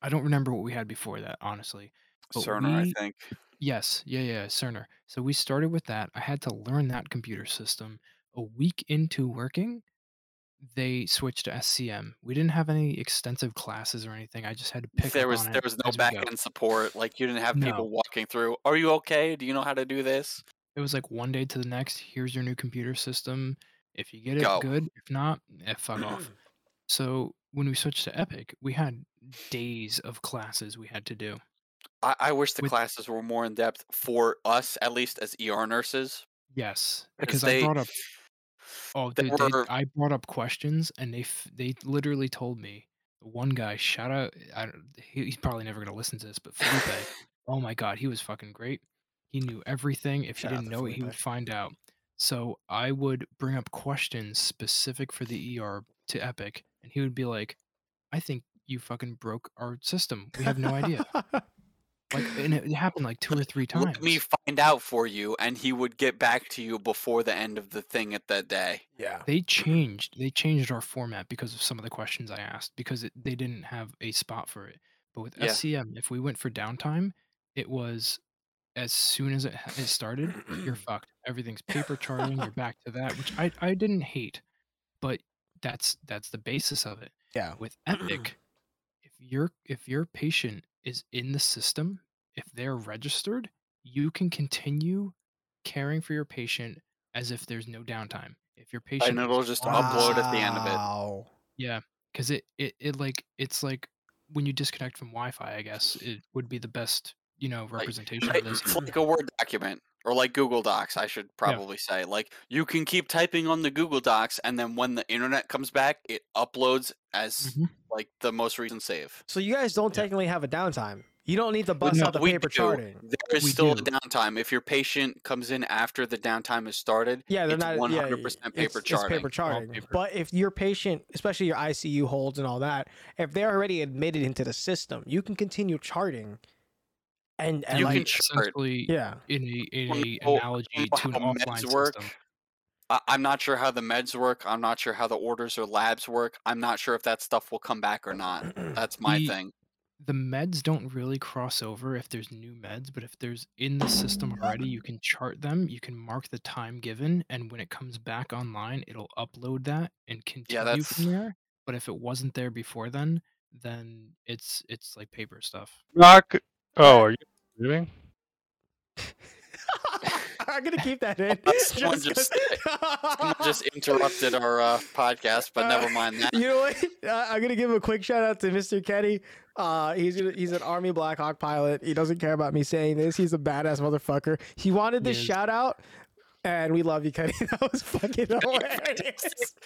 [SPEAKER 2] I don't remember what we had before that, honestly. But
[SPEAKER 3] Cerner,
[SPEAKER 2] we-
[SPEAKER 3] I think.
[SPEAKER 2] Yes, yeah, yeah, Cerner. So we started with that. I had to learn that computer system. A week into working, they switched to SCM. We didn't have any extensive classes or anything. I just had to pick
[SPEAKER 3] there
[SPEAKER 2] up
[SPEAKER 3] was there was no back end support. Like you didn't have
[SPEAKER 2] No.
[SPEAKER 3] people walking through. Are you okay? Do you know how to do this?
[SPEAKER 2] It was like one day to the next. Here's your new computer system. If you get it,
[SPEAKER 3] Go.
[SPEAKER 2] good. If not, eh, fuck off. [CLEARS THROAT] So when we switched to Epic, we had days of classes we had to do.
[SPEAKER 3] I, I wish the
[SPEAKER 2] With-
[SPEAKER 3] classes were more in depth for us, at least as ER nurses.
[SPEAKER 2] Yes,
[SPEAKER 3] Because
[SPEAKER 2] I
[SPEAKER 3] they-
[SPEAKER 2] brought up. Oh,
[SPEAKER 3] they
[SPEAKER 2] they,
[SPEAKER 3] were-
[SPEAKER 2] I brought up questions, and they f- they literally told me. One guy, shout out. I don't, he, he's probably never gonna listen to this, but Felipe. oh my god, he was fucking great. He knew everything. If
[SPEAKER 1] Shout
[SPEAKER 2] he didn't
[SPEAKER 1] to
[SPEAKER 2] know it, he would find out. So I would bring up questions specific for the ER to Epic, and he would be like, "I think you fucking broke our system. We have no idea." [LAUGHS] like, and it, it happened like two or three times.
[SPEAKER 3] Let me find out for you, and he would get back to you before the end of the thing at that day.
[SPEAKER 1] yeah
[SPEAKER 2] they changed they changed our format because of some of the questions i asked because it, they didn't have a spot for it but with
[SPEAKER 3] Yeah.
[SPEAKER 2] scm if we went for downtime it was as soon as it it started, you're [CLEARS THROAT] fucked. Everything's paper charting. You're back to that, which I I didn't hate, but that's that's the basis of it.
[SPEAKER 1] Yeah.
[SPEAKER 2] With Epic, [CLEARS THROAT] if your if your patient is in the system, if they're registered, you can continue caring for your patient as if there's no downtime. If your patient
[SPEAKER 3] And it'll just
[SPEAKER 2] on-
[SPEAKER 3] upload at the end of it.
[SPEAKER 1] Wow.
[SPEAKER 2] yeah, because it, it it like it's like when you disconnect from Wi-Fi. I guess it would be the best you know representation
[SPEAKER 3] Like,
[SPEAKER 2] of this.
[SPEAKER 3] It's like a Word document or like Google Docs, I should probably say. Like you can keep typing on the Google Docs, and then when the internet comes back, it uploads as
[SPEAKER 2] Mhm.
[SPEAKER 3] like the most recent save.
[SPEAKER 1] So you guys don't
[SPEAKER 2] Yeah.
[SPEAKER 1] technically have a downtime. You don't need to bust
[SPEAKER 2] no,
[SPEAKER 1] out the
[SPEAKER 3] we
[SPEAKER 1] paper
[SPEAKER 3] do.
[SPEAKER 1] charting.
[SPEAKER 3] There is
[SPEAKER 2] We
[SPEAKER 3] still
[SPEAKER 2] do.
[SPEAKER 3] a downtime. If your patient comes in after the downtime has started,
[SPEAKER 1] Yeah, they're
[SPEAKER 3] it's
[SPEAKER 1] not.
[SPEAKER 3] 100%
[SPEAKER 1] yeah,
[SPEAKER 3] paper
[SPEAKER 1] it's, It's
[SPEAKER 3] charting.
[SPEAKER 1] paper charting.
[SPEAKER 2] paper.
[SPEAKER 1] But if your patient, especially your ICU holds and all that, if they're already admitted into the system, you can continue charting. And, and
[SPEAKER 3] You
[SPEAKER 1] like,
[SPEAKER 3] can chart.
[SPEAKER 2] essentially
[SPEAKER 1] yeah,
[SPEAKER 2] in a in a
[SPEAKER 3] no,
[SPEAKER 2] analogy
[SPEAKER 3] know
[SPEAKER 2] to an
[SPEAKER 3] how meds
[SPEAKER 2] offline
[SPEAKER 3] work?
[SPEAKER 2] system.
[SPEAKER 3] I- I'm not sure how the meds work. I'm not sure how the orders or labs work. I'm not sure if that stuff will come back or not. [CLEARS THROAT] That's my
[SPEAKER 2] The-
[SPEAKER 3] thing.
[SPEAKER 2] The meds don't really cross over if there's new meds, but if there's in the system already, mm-hmm. you can chart them. You can mark the time given, and when it comes back online, it'll upload that and continue
[SPEAKER 3] that's-
[SPEAKER 2] from there. But if it wasn't there before then, then it's it's like paper stuff.
[SPEAKER 4] Rock. Oh, are you leaving? [LAUGHS]
[SPEAKER 1] I'm gonna keep that in. [LAUGHS]
[SPEAKER 3] Someone just- [LAUGHS] Someone just interrupted our uh, podcast, but never mind that.
[SPEAKER 1] You know what? Uh, I'm gonna give a quick shout out to Mr. Kenny. Uh, he's he's an Army Black Hawk pilot. He doesn't care about me saying this. He's a badass motherfucker. He wanted this
[SPEAKER 2] He
[SPEAKER 1] shout out, and we love you, Kenny. That was fucking hilarious.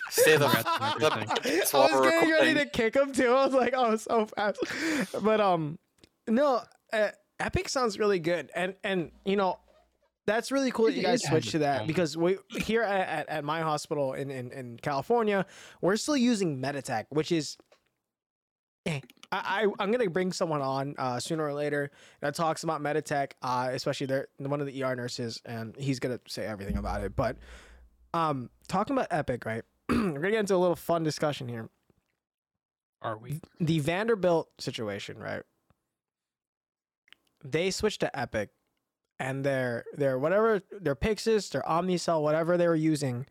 [SPEAKER 3] Stay the,
[SPEAKER 2] Congrats on
[SPEAKER 3] the
[SPEAKER 2] everything.
[SPEAKER 3] podcast
[SPEAKER 1] I was
[SPEAKER 3] we're
[SPEAKER 1] getting ready to kick him too. I was like, oh, so fast. But um, no, uh, Epic sounds really good, and and you know, that's really cool that you guys
[SPEAKER 2] it
[SPEAKER 1] switched to that because we here at, at, at my hospital in, in in California, we're still using Meditech, which is. eh, I, I I'm gonna bring someone on uh, sooner or later that talks about Meditech, uh, especially their one of the ER nurses, and he's gonna say everything about it. But um, talking about Epic, right? [CLEARS THROAT] we're gonna get into a little fun discussion here
[SPEAKER 2] Are we?
[SPEAKER 1] the Vanderbilt situation, right? They switched to Epic, and their their whatever their Pyxis, their Omnicell, whatever they were using,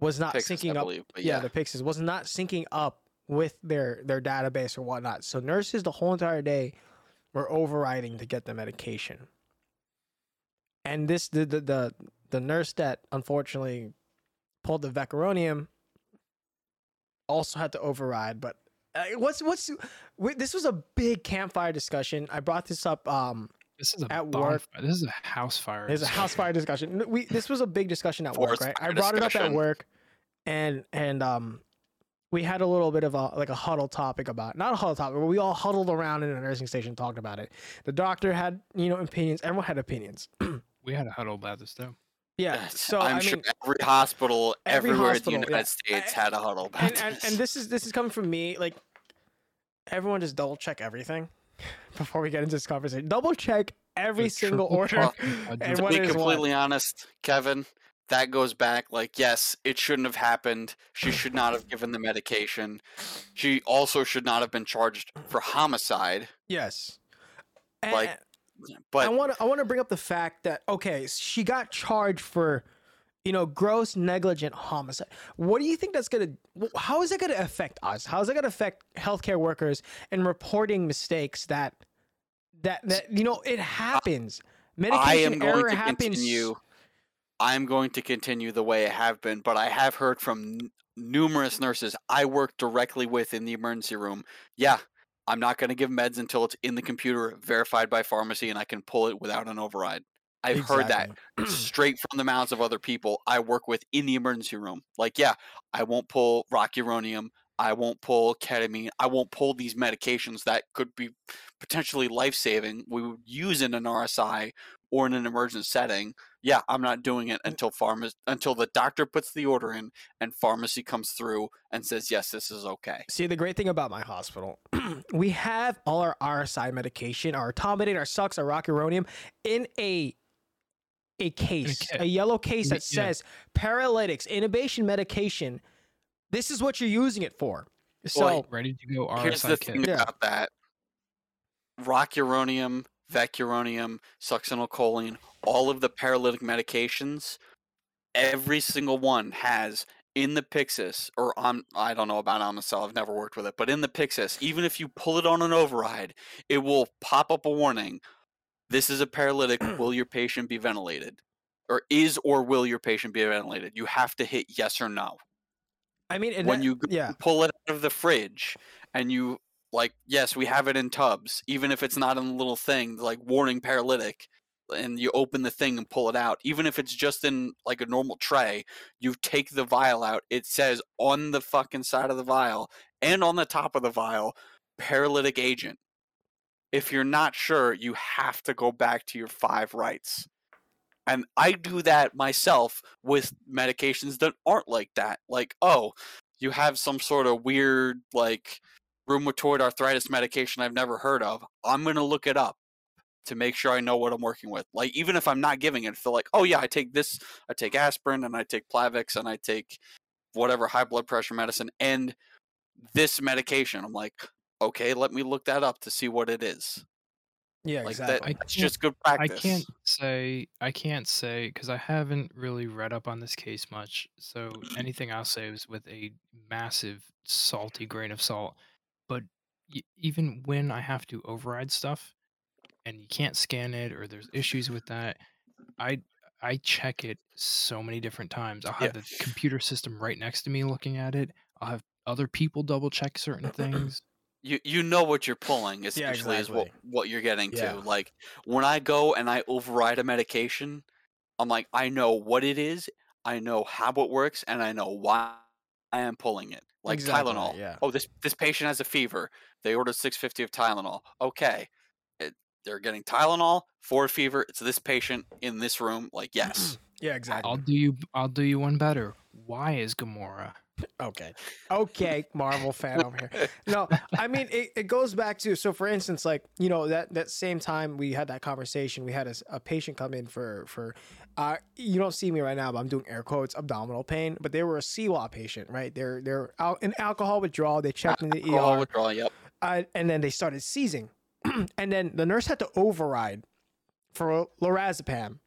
[SPEAKER 1] was not
[SPEAKER 3] Pyxis,
[SPEAKER 1] syncing up.
[SPEAKER 3] believe,
[SPEAKER 1] yeah,
[SPEAKER 3] yeah.
[SPEAKER 1] the Pyxis was not syncing up with their their database or whatnot. So nurses the whole entire day were overriding to get the medication. And this the the the, the nurse that unfortunately pulled the vecuronium also had to override. But uh, what's what's wait, this was a big campfire discussion. I brought this up. Um,
[SPEAKER 2] This is a
[SPEAKER 1] At work-
[SPEAKER 2] bonfire. This is a house fire.
[SPEAKER 1] there's a house fire discussion. We this was a big discussion at work, right? I
[SPEAKER 3] fire
[SPEAKER 1] brought it up at work, and and um, we had a little bit of a like a huddle topic about not a huddle topic, but we all huddled around in a nursing station talked about it. The doctor had you know opinions. Everyone had opinions. [CLEARS THROAT]
[SPEAKER 2] We had a huddle about this though.
[SPEAKER 1] Yeah.
[SPEAKER 3] Yes,
[SPEAKER 1] So
[SPEAKER 3] I'm
[SPEAKER 1] I
[SPEAKER 3] sure
[SPEAKER 1] mean,
[SPEAKER 3] every hospital
[SPEAKER 1] every
[SPEAKER 3] everywhere
[SPEAKER 1] hospital,
[SPEAKER 3] in the
[SPEAKER 1] yeah.
[SPEAKER 3] United eh, States
[SPEAKER 1] eh,
[SPEAKER 3] had a huddle about
[SPEAKER 1] and, and,
[SPEAKER 3] this.
[SPEAKER 1] and this is this is coming from me. Like everyone, just double check everything [LAUGHS] before we get into this conversation. Double check every
[SPEAKER 2] The
[SPEAKER 1] single
[SPEAKER 2] triple
[SPEAKER 1] order [LAUGHS] and
[SPEAKER 2] and
[SPEAKER 3] to be
[SPEAKER 1] is what.
[SPEAKER 3] completely honest, Kevin, that goes back like yes, it shouldn't have happened. She should not have given the medication. She also should not have been charged for homicide.
[SPEAKER 1] Yes. And- eh,
[SPEAKER 3] Like,
[SPEAKER 1] I
[SPEAKER 3] But
[SPEAKER 1] want to I want to bring up the fact that okay, she got charged for you know gross negligent homicide. What do you think that's gonna? How is that gonna affect us? How is that gonna affect healthcare workers and reporting mistakes that that that you know it happens?
[SPEAKER 3] I
[SPEAKER 1] Medication
[SPEAKER 3] am going
[SPEAKER 1] error
[SPEAKER 3] to
[SPEAKER 1] happens.
[SPEAKER 3] continue. I'm going to continue the way I have been, but I have heard from n- numerous nurses I work directly with in the emergency room. Yeah, I'm not going to give meds until it's in the computer, verified by pharmacy, and I can pull it without an override. I've heard that [CLEARS THROAT] straight from the mouths of other people I work with in the emergency room. Like, yeah, I won't pull rocuronium. I won't pull ketamine. I won't pull these medications that could be potentially life saving. We would use in an RSI or in an emergent setting. Yeah, I'm not doing it mm. until pharma until the doctor puts the order in and pharmacy comes through and says yes, this is okay.
[SPEAKER 1] See, the great thing about my hospital, [CLEARS THROAT] we have all our RSI medication, our Etomidate, our Sucks, our Rocuronium in a a case, a yellow case
[SPEAKER 2] Yeah.
[SPEAKER 1] that says paralytics, intubation medication. This is what you're using it for. So
[SPEAKER 3] Well,
[SPEAKER 2] Ready to go RSI Here's
[SPEAKER 3] the
[SPEAKER 2] kit.
[SPEAKER 3] thing
[SPEAKER 1] Yeah.
[SPEAKER 3] about that. Rocuronium vecuronium, succinylcholine, all of the paralytic medications, every single one has in the Pyxis, or on I don't know about Omnicell, I've never worked with it, but in the Pyxis, even if you pull it on an override, it will pop up a warning. This is a paralytic. [CLEARS THROAT] will your patient be ventilated? Or is or will your patient be ventilated? You have to hit yes or no.
[SPEAKER 1] I mean, and
[SPEAKER 3] when
[SPEAKER 1] that-
[SPEAKER 3] you
[SPEAKER 1] yeah,
[SPEAKER 3] pull it out of the fridge and you like yes we have it in tubs even if it's not in the little thing like warning paralytic and you open the thing and pull it out even if it's just in like a normal tray you take the vial out it says on the fucking side of the vial and on the top of the vial paralytic agent. If you're not sure you have to go back to your five rights. And i do that myself with medications that aren't like that like oh you have some sort of weird like rheumatoid arthritis medication I've never heard of, I'm gonna look it up to make sure I know what I'm working with. Like even if I'm not giving it, feel like, oh yeah, I take this, I take aspirin and I take Plavix and I take whatever high blood pressure medicine and this medication. I'm like, okay, let me look that up to see what it is.
[SPEAKER 1] yeah,
[SPEAKER 3] Like
[SPEAKER 1] exactly.
[SPEAKER 3] that, just good practice.
[SPEAKER 2] I can't say I can't say because I haven't really read up on this case much. So mm-hmm. anything I'll say is with a massive salty grain of salt. Y- even when I have to override stuff, and you can't scan it, or there's issues with that, I I check it so many different times. I'll have the computer system right next to me looking at it. I'll have other people double check certain [CLEARS THROAT] things.
[SPEAKER 3] you you know what you're pulling essentially is what
[SPEAKER 1] exactly.
[SPEAKER 3] what you're getting
[SPEAKER 1] Yeah.
[SPEAKER 3] to like when i go and i override a medication i'm like i know what it is i know how it works and i know why i am pulling it like
[SPEAKER 1] Exactly,
[SPEAKER 3] tylenol
[SPEAKER 1] yeah.
[SPEAKER 3] oh this this patient has a fever they ordered 650 of tylenol okay it, they're getting tylenol for a fever it's this patient in this room like yes
[SPEAKER 1] yeah, exactly.
[SPEAKER 2] I'll do you I'll do you one better. Why is Gamora? [LAUGHS]
[SPEAKER 1] Okay. Okay, Marvel fan over here. [LAUGHS] No, I mean it, it goes back to so for instance, like, you know, that that same time we had that conversation, we had a patient come in for for uh you don't see me right now, but I'm doing air quotes abdominal pain, but they were a CIWA patient, right? They're they're out in alcohol withdrawal, they checked in the [LAUGHS]
[SPEAKER 3] Alcohol
[SPEAKER 1] ER
[SPEAKER 3] withdrawal yep
[SPEAKER 1] uh, and then they started seizing. [CLEARS THROAT] and then the nurse had to override for lorazepam,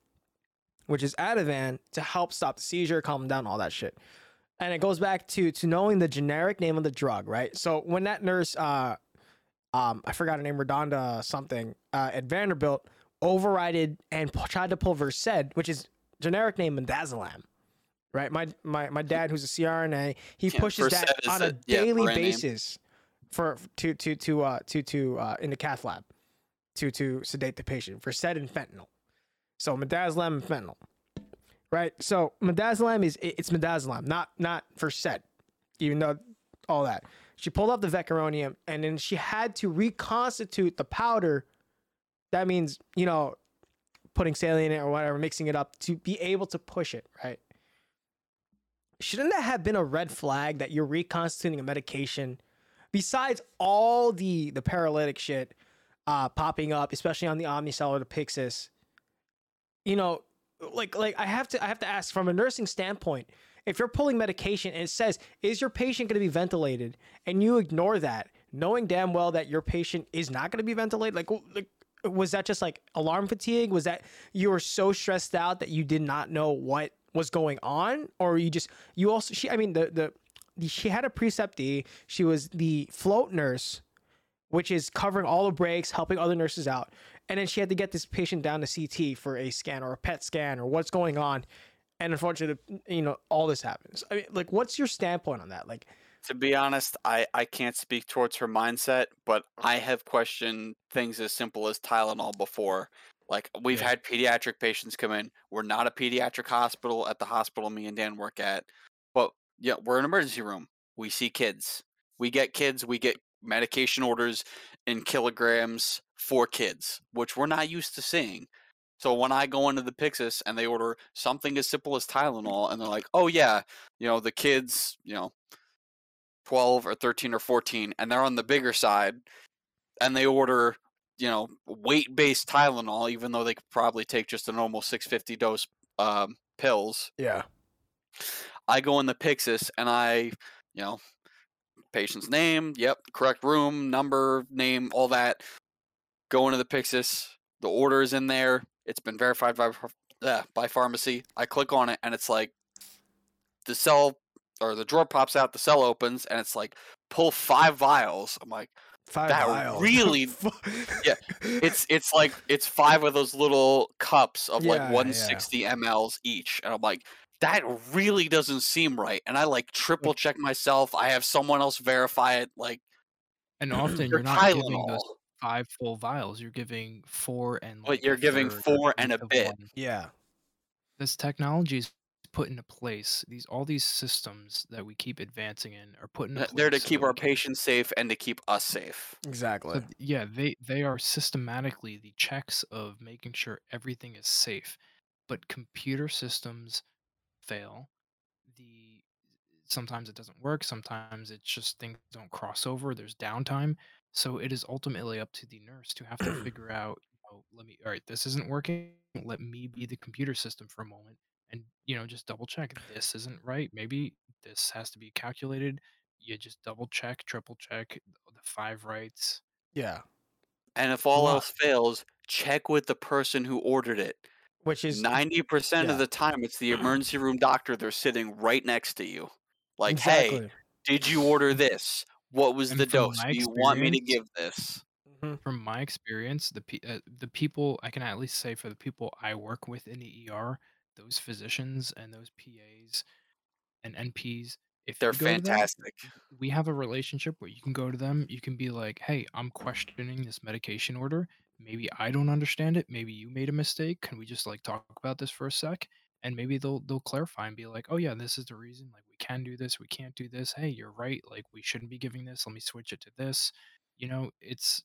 [SPEAKER 1] which is Ativan, to help stop the seizure, calm down, all that shit. And it goes back to to knowing the generic name of the drug, right? So when that nurse, uh, um, I forgot her name, RaDonda something, uh, at Vanderbilt, overrided and tried to pull Versed, which is generic name Midazolam. Right, my my my dad, who's a CRNA, he
[SPEAKER 3] Yeah,
[SPEAKER 1] pushes that
[SPEAKER 3] Versed is
[SPEAKER 1] on a
[SPEAKER 3] a- yeah,
[SPEAKER 1] daily
[SPEAKER 3] name.
[SPEAKER 1] basis for to to to uh to to uh in the cath lab to to sedate the patient Versed and fentanyl. So midazolam and fentanyl. Right? So midazolam is it- it's midazolam, not not Versed, even though all that. She pulled up the vecuronium and then she had to reconstitute the powder. That means, you know, putting saline in it or whatever, mixing it up to be able to push it, right? Shouldn't that have been a red flag that you're reconstituting a medication besides all the the paralytic shit uh popping up, especially on the Omnicell or the Pyxis? You know, like like I have to I have to ask from a nursing standpoint, if you're pulling medication and it says, is your patient going to be ventilated? And you ignore that, knowing damn well that your patient is not going to be ventilated, like, like, was that just like alarm fatigue? Was that you were so stressed out that you did not know what was going on? Or you just, you also, she, I mean, the, the, the she had a preceptee. She was the float nurse, which is covering all the breaks, helping other nurses out. And then she had to get this patient down to CT for a scan or a PET scan or what's going on and unfortunately, you know, all this happens. I mean, like, what's your standpoint on that? Like,
[SPEAKER 3] to be honest, I, I can't speak towards her mindset, but I have questioned things as simple as Tylenol before. Like we've
[SPEAKER 1] Yeah.
[SPEAKER 3] had pediatric patients come in. We're not a pediatric hospital at the hospital me and Dan work at, but yeah, we're an emergency room. We see kids. We get kids. We get medication orders in kilograms for kids, which we're not used to seeing. So when I go into the Pyxis and they order something as simple as Tylenol, and they're like, "Oh yeah, you know the kids, you know, 12 or 13 or 14 and they're on the bigger side and they order you know weight based tylenol even though they could probably take just a normal 650 dose um, pills
[SPEAKER 1] yeah,
[SPEAKER 3] i go in the pyxis and i you know patient's name yep correct room number name all that go into the pyxis the order is in there. It's been verified by uh, by pharmacy. I click on it, and it's like the cell or the drawer pops out. The cell opens, and it's like pull five vials. I'm like,
[SPEAKER 1] Five
[SPEAKER 3] That
[SPEAKER 1] vials.
[SPEAKER 3] really- [LAUGHS] Yeah, it's it's like it's five of those little cups of
[SPEAKER 1] Yeah,
[SPEAKER 3] like
[SPEAKER 1] yeah.
[SPEAKER 3] 160 mls each, and I'm like, that really doesn't seem right. And I like triple check myself. I have someone else verify it. Like
[SPEAKER 2] And [CLEARS THROAT] often
[SPEAKER 3] they're
[SPEAKER 2] you're not giving those five full vials. You're giving four and.
[SPEAKER 3] but
[SPEAKER 2] like
[SPEAKER 3] you're giving four and a bit.
[SPEAKER 2] one.
[SPEAKER 1] yeah.
[SPEAKER 2] This technology is put into place. These all these systems that we keep advancing in are put in
[SPEAKER 3] Th-
[SPEAKER 2] place.
[SPEAKER 3] They're to
[SPEAKER 2] so
[SPEAKER 3] keep
[SPEAKER 2] that we
[SPEAKER 3] our
[SPEAKER 2] can-
[SPEAKER 3] patients safe and to keep us safe.
[SPEAKER 1] Exactly.
[SPEAKER 2] So yeah, they they are systematically the checks of making sure everything is safe, but computer systems fail. The sometimes it doesn't work. Sometimes it's just things don't cross over. There's downtime. So it is ultimately up to the nurse to have to [CLEARS THROAT] figure out. You know, let me. All right, this isn't working. Let me be the computer system for a moment, and you know, just double check. This isn't right. Maybe this has to be calculated. You just double check, triple check the five rights.
[SPEAKER 1] yeah.
[SPEAKER 3] And if all
[SPEAKER 1] lot.
[SPEAKER 3] else fails, check with the person who ordered it.
[SPEAKER 1] Which is
[SPEAKER 3] Ninety percent
[SPEAKER 1] yeah.
[SPEAKER 3] of the time, it's the [CLEARS THROAT] emergency room doctor. They're sitting right next to you. Like,
[SPEAKER 1] exactly.
[SPEAKER 3] hey, did you order this? What was
[SPEAKER 2] And
[SPEAKER 3] the dose? Do you want me to give this?
[SPEAKER 1] Mhm.
[SPEAKER 2] from my experience, the pe- uh, the people I can at least say for the people I work with in the ER, those physicians and those PAs and NPs, if
[SPEAKER 3] They're
[SPEAKER 2] to them,
[SPEAKER 3] fantastic.
[SPEAKER 2] we have a relationship where you can go to them, you can be like, "Hey, I'm questioning this medication order. Maybe I don't understand it. Maybe you made a mistake. Can we just like talk about this for a sec?" And maybe they'll they'll clarify and be like, "Oh yeah, this is the reason. Like we can do this, we can't do this. Hey, you're right. Like we shouldn't be giving this. Let me switch it to this." You know, it's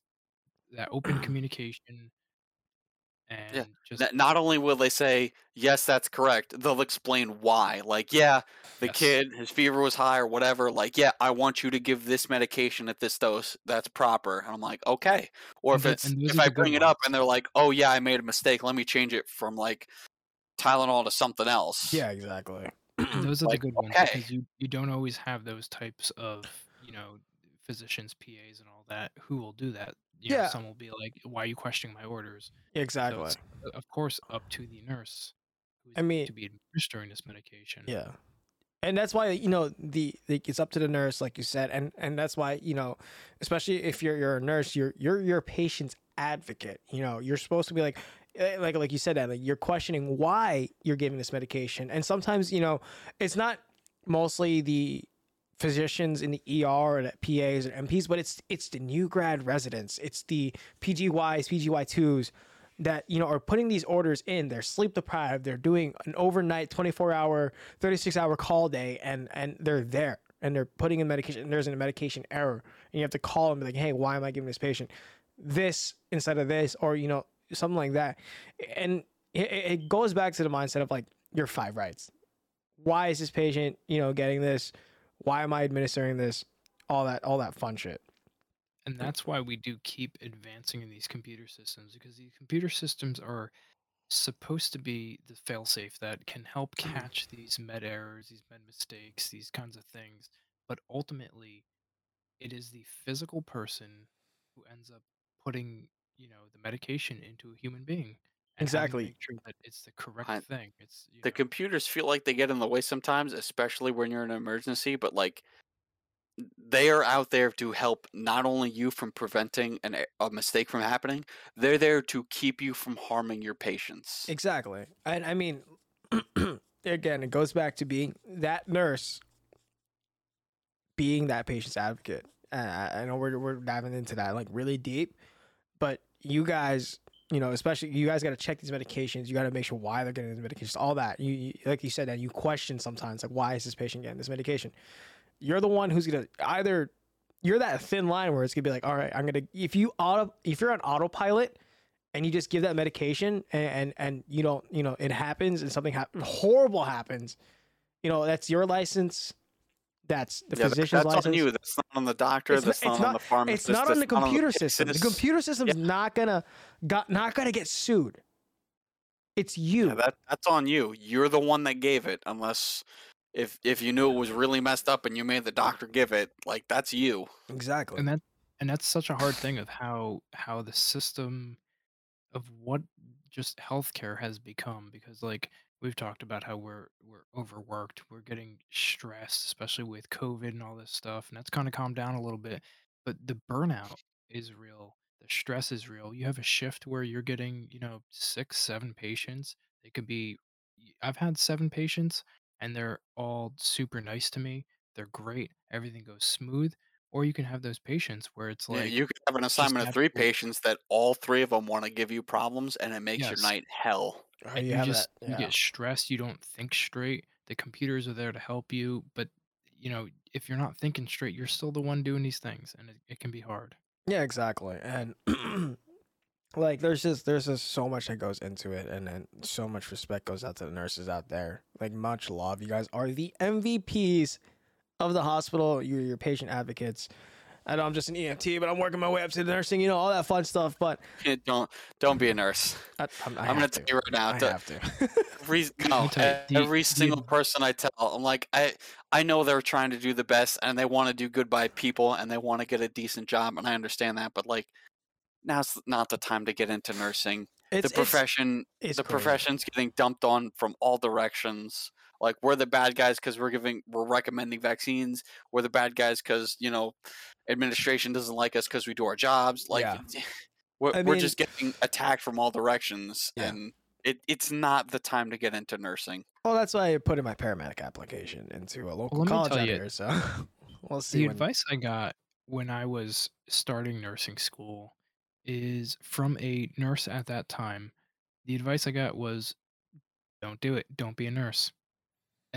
[SPEAKER 2] that open [CLEARS THROAT] communication and just
[SPEAKER 3] Not only will they say, yes, that's correct, they'll explain why. Like, yeah, the
[SPEAKER 2] Yes.
[SPEAKER 3] kid, his fever was high or whatever. Like, yeah, I want you to give this medication at this dose. That's proper. And I'm like, okay. Or
[SPEAKER 2] And
[SPEAKER 3] if it's, if I bring it up and they're like, oh, yeah, I made a mistake. Let me change it from like Tylenol to something else.
[SPEAKER 1] Yeah, exactly. [CLEARS THROAT]
[SPEAKER 2] Those are
[SPEAKER 3] Like,
[SPEAKER 2] the good ones
[SPEAKER 3] okay.
[SPEAKER 2] because you you don't always have those types of you know physicians, PAs, and all that who will do that. You know,
[SPEAKER 1] Yeah.
[SPEAKER 2] some will be like, "Why are you questioning my orders?"
[SPEAKER 1] Exactly.
[SPEAKER 2] So of course, up to the nurse.
[SPEAKER 1] I mean-
[SPEAKER 2] to be administering this medication.
[SPEAKER 1] Yeah. And that's why you know the, the it's up to the nurse, like you said, and and that's why you know, especially if you're you're a nurse, you're you're your patient's advocate. You know, you're supposed to be like, eh, like like you said that like you're questioning why you're giving this medication, and sometimes you know it's not mostly the physicians in the ER and the PAs and NPs, but it's it's the new grad residents, it's the PGYs, PGY twos that you know are putting these orders in. They're sleep deprived. They're doing an overnight 24 hour 36 hour call day and and they're there and they're putting in medication and there's a medication error and you have to call them like hey why am i giving this patient this instead of this? Or you know something like that. And it, it goes back to the mindset of like your five rights. Why is this patient you know getting this why am i administering this all that all that fun shit
[SPEAKER 2] And that's why we do keep advancing in these computer systems because these computer systems are supposed to be the failsafe that can help mm. catch these med errors, these med mistakes, these kinds of things. But ultimately, it is the physical person who ends up putting, you know, the medication into a human being. And having to
[SPEAKER 1] Exactly.
[SPEAKER 2] make sure that it's the correct
[SPEAKER 3] I-
[SPEAKER 2] thing. It's
[SPEAKER 3] The
[SPEAKER 2] know,
[SPEAKER 3] computers feel like they get in the way sometimes, especially when you're in an emergency, but like they are out there to help not only you from preventing an, a mistake from happening, they're there to keep you from harming your patients.
[SPEAKER 1] Exactly. And I mean, [CLEARS THROAT] again, it goes back to being that nurse, being that patient's advocate. I I know we're, we're diving into that like really deep, but you guys, you know, especially you guys got to check these medications. You got to make sure why they're getting these medications, all that. You, you like you said that you question sometimes like why is this patient getting this medication? You're the one who's gonna either you're that thin line where it's gonna be like, all right, I'm gonna if you auto if you're on autopilot and you just give that medication and and, and you don't you know it happens and something hap- horrible happens, you know that's your license. That's the
[SPEAKER 3] Yeah,
[SPEAKER 1] physician's
[SPEAKER 3] that's
[SPEAKER 1] license.
[SPEAKER 3] on you. That's not on the doctor.
[SPEAKER 1] It's
[SPEAKER 3] that's
[SPEAKER 1] not-
[SPEAKER 3] not, on the pharmacist.
[SPEAKER 1] It's not on the
[SPEAKER 3] that's not
[SPEAKER 1] computer system. The computer system's not gonna got not gonna get sued. It's you.
[SPEAKER 3] Yeah, that that's on you. You're the one that gave it, unless if if you knew it was really messed up and you made the doctor give it, like that's you.
[SPEAKER 1] exactly.
[SPEAKER 2] and that and that's such a hard thing of how how the system of what just healthcare has become because like we've talked about how we're we're overworked, we're getting stressed, especially with COVID and all this stuff, and that's kind of calmed down a little bit. But the burnout is real, the stress is real. You have a shift where you're getting, you know, six, seven patients. They could be I've had seven patients and they're all super nice to me. They're great. Everything goes smooth. Or you can have those patients where it's
[SPEAKER 3] Yeah,
[SPEAKER 2] like
[SPEAKER 3] you could have an assignment of three patients that all three of them want to give you problems, and it makes your night hell.
[SPEAKER 1] Oh,
[SPEAKER 2] and
[SPEAKER 1] you
[SPEAKER 2] you
[SPEAKER 1] have
[SPEAKER 2] just
[SPEAKER 1] that.
[SPEAKER 2] you get stressed you don't think straight the computers are there to help you but you know if you're not thinking straight you're still the one doing these things and it, it can be hard
[SPEAKER 1] Yeah, exactly. And [CLEARS THROAT] like there's just there's just so much that goes into it and then so much respect goes out to the nurses out there. Like much love. You guys are the MVPs of the hospital. You're your patient advocates. I know I'm just an EMT, but I'm working my way up to the nursing, you know, all that fun stuff. But
[SPEAKER 3] don't don't be a nurse.
[SPEAKER 1] I, I'm
[SPEAKER 3] gonna
[SPEAKER 1] to.
[SPEAKER 3] tell you right now.
[SPEAKER 1] I
[SPEAKER 3] the-
[SPEAKER 1] have to. [LAUGHS]
[SPEAKER 3] Every, [LAUGHS] no,
[SPEAKER 2] you,
[SPEAKER 3] every single person I tell, I'm like, I I know they're trying to do the best and they want to do good by people and they want to get a decent job and I understand that, but like now's not the time to get into nursing.
[SPEAKER 1] It's,
[SPEAKER 3] the profession,
[SPEAKER 1] it's
[SPEAKER 3] the
[SPEAKER 1] crazy.
[SPEAKER 3] profession's getting dumped on from all directions. Like we're the bad guys because we're giving, we're recommending vaccines. We're the bad guys because you know, administration doesn't like us because we do our jobs. Like
[SPEAKER 1] Yeah.
[SPEAKER 3] Eh, we're,
[SPEAKER 1] I
[SPEAKER 3] we're just getting attacked from all directions,
[SPEAKER 1] Yeah.
[SPEAKER 3] and it, it's not the time to get into nursing.
[SPEAKER 1] Well, that's why I put in my paramedic application into a local
[SPEAKER 2] let me
[SPEAKER 1] college
[SPEAKER 2] tell
[SPEAKER 1] out
[SPEAKER 2] you,
[SPEAKER 1] here. So [LAUGHS] we'll see.
[SPEAKER 2] the
[SPEAKER 1] when-
[SPEAKER 2] advice i got when i was starting nursing school is from a nurse at that time the advice i got was don't do it don't be a nurse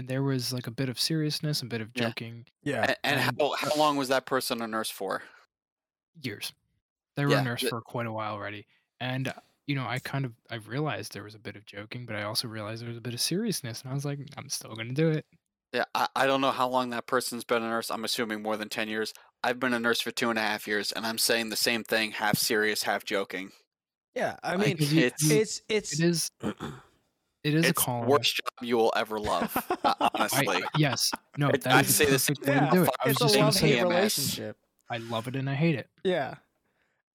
[SPEAKER 2] and there was like a bit of seriousness a bit of joking
[SPEAKER 1] yeah.
[SPEAKER 3] And, and
[SPEAKER 2] and-
[SPEAKER 3] how, how long was that person a nurse for?
[SPEAKER 2] years. They were
[SPEAKER 3] Yeah,
[SPEAKER 2] a nurse for quite a while already. And uh, you know, I kind of I realized there was a bit of joking, but I also realized there was a bit of seriousness, and I was like, I'm still gonna do it.
[SPEAKER 3] Yeah, I, I don't know how long that person's been a nurse. I'm assuming more than 10 years. I've been a nurse for two and a half years, and I'm saying the same thing, half serious, half joking.
[SPEAKER 1] Yeah. I mean,
[SPEAKER 2] if you-
[SPEAKER 3] it's-
[SPEAKER 1] it's it's
[SPEAKER 2] it is [CLEARS THROAT] it is a
[SPEAKER 3] It's the
[SPEAKER 2] calling.
[SPEAKER 3] worst job you will ever love, [LAUGHS] uh, honestly.
[SPEAKER 2] I- yes, no, that
[SPEAKER 3] I'd
[SPEAKER 2] is
[SPEAKER 3] say
[SPEAKER 2] the
[SPEAKER 3] the same
[SPEAKER 2] perfect way to
[SPEAKER 1] yeah,
[SPEAKER 2] do it. I was just gonna
[SPEAKER 1] love
[SPEAKER 2] say,
[SPEAKER 3] EMS.
[SPEAKER 1] relationship.
[SPEAKER 2] I love it and I hate it.
[SPEAKER 1] Yeah.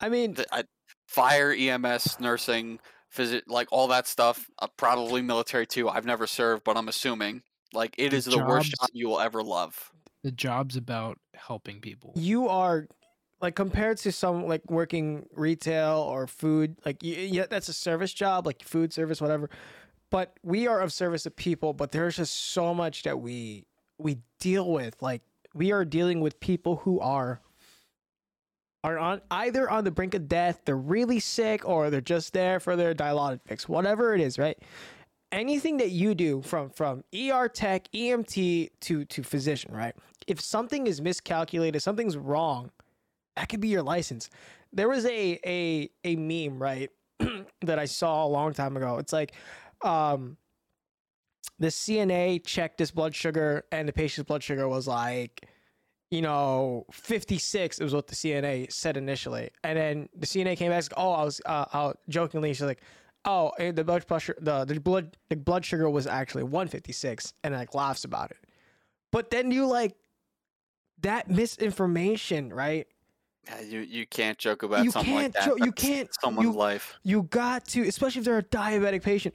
[SPEAKER 1] I mean,
[SPEAKER 3] The- I- fire, EMS, nursing, visit, like all that stuff. Uh, probably military too. I've never served, but I'm assuming. Like it
[SPEAKER 2] The
[SPEAKER 3] is the worst job you will ever love.
[SPEAKER 2] The job's about helping people.
[SPEAKER 1] you are like compared to some like working retail or food like yeah that's a service job like food service whatever but we are of service to people but there's just so much that we we deal with like we are dealing with people who are are on either on the brink of death they're really sick or they're just there for their dilaudid fix whatever it is right anything that you do from from ER tech, EMT to to physician, right? If something is miscalculated, something's wrong, that could be your license. There was a a a meme, right, [CLEARS THROAT] that I saw a long time ago. It's like um the CNA checked his blood sugar and the patient's blood sugar was like you know, 56 It was what the CNA said initially. And then the CNA came back, oh, I was uh, out jokingly, she's like, oh, eh, the blood pressure, the, the blood, the blood sugar was actually 156, and like laughs about it. But then you like that misinformation, right?
[SPEAKER 3] Yeah, you you can't joke about
[SPEAKER 1] You
[SPEAKER 3] something like
[SPEAKER 1] can't
[SPEAKER 3] that.
[SPEAKER 1] jo- you can't-
[SPEAKER 3] someone's
[SPEAKER 1] you-
[SPEAKER 3] life.
[SPEAKER 1] You got to, especially if they're a diabetic patient.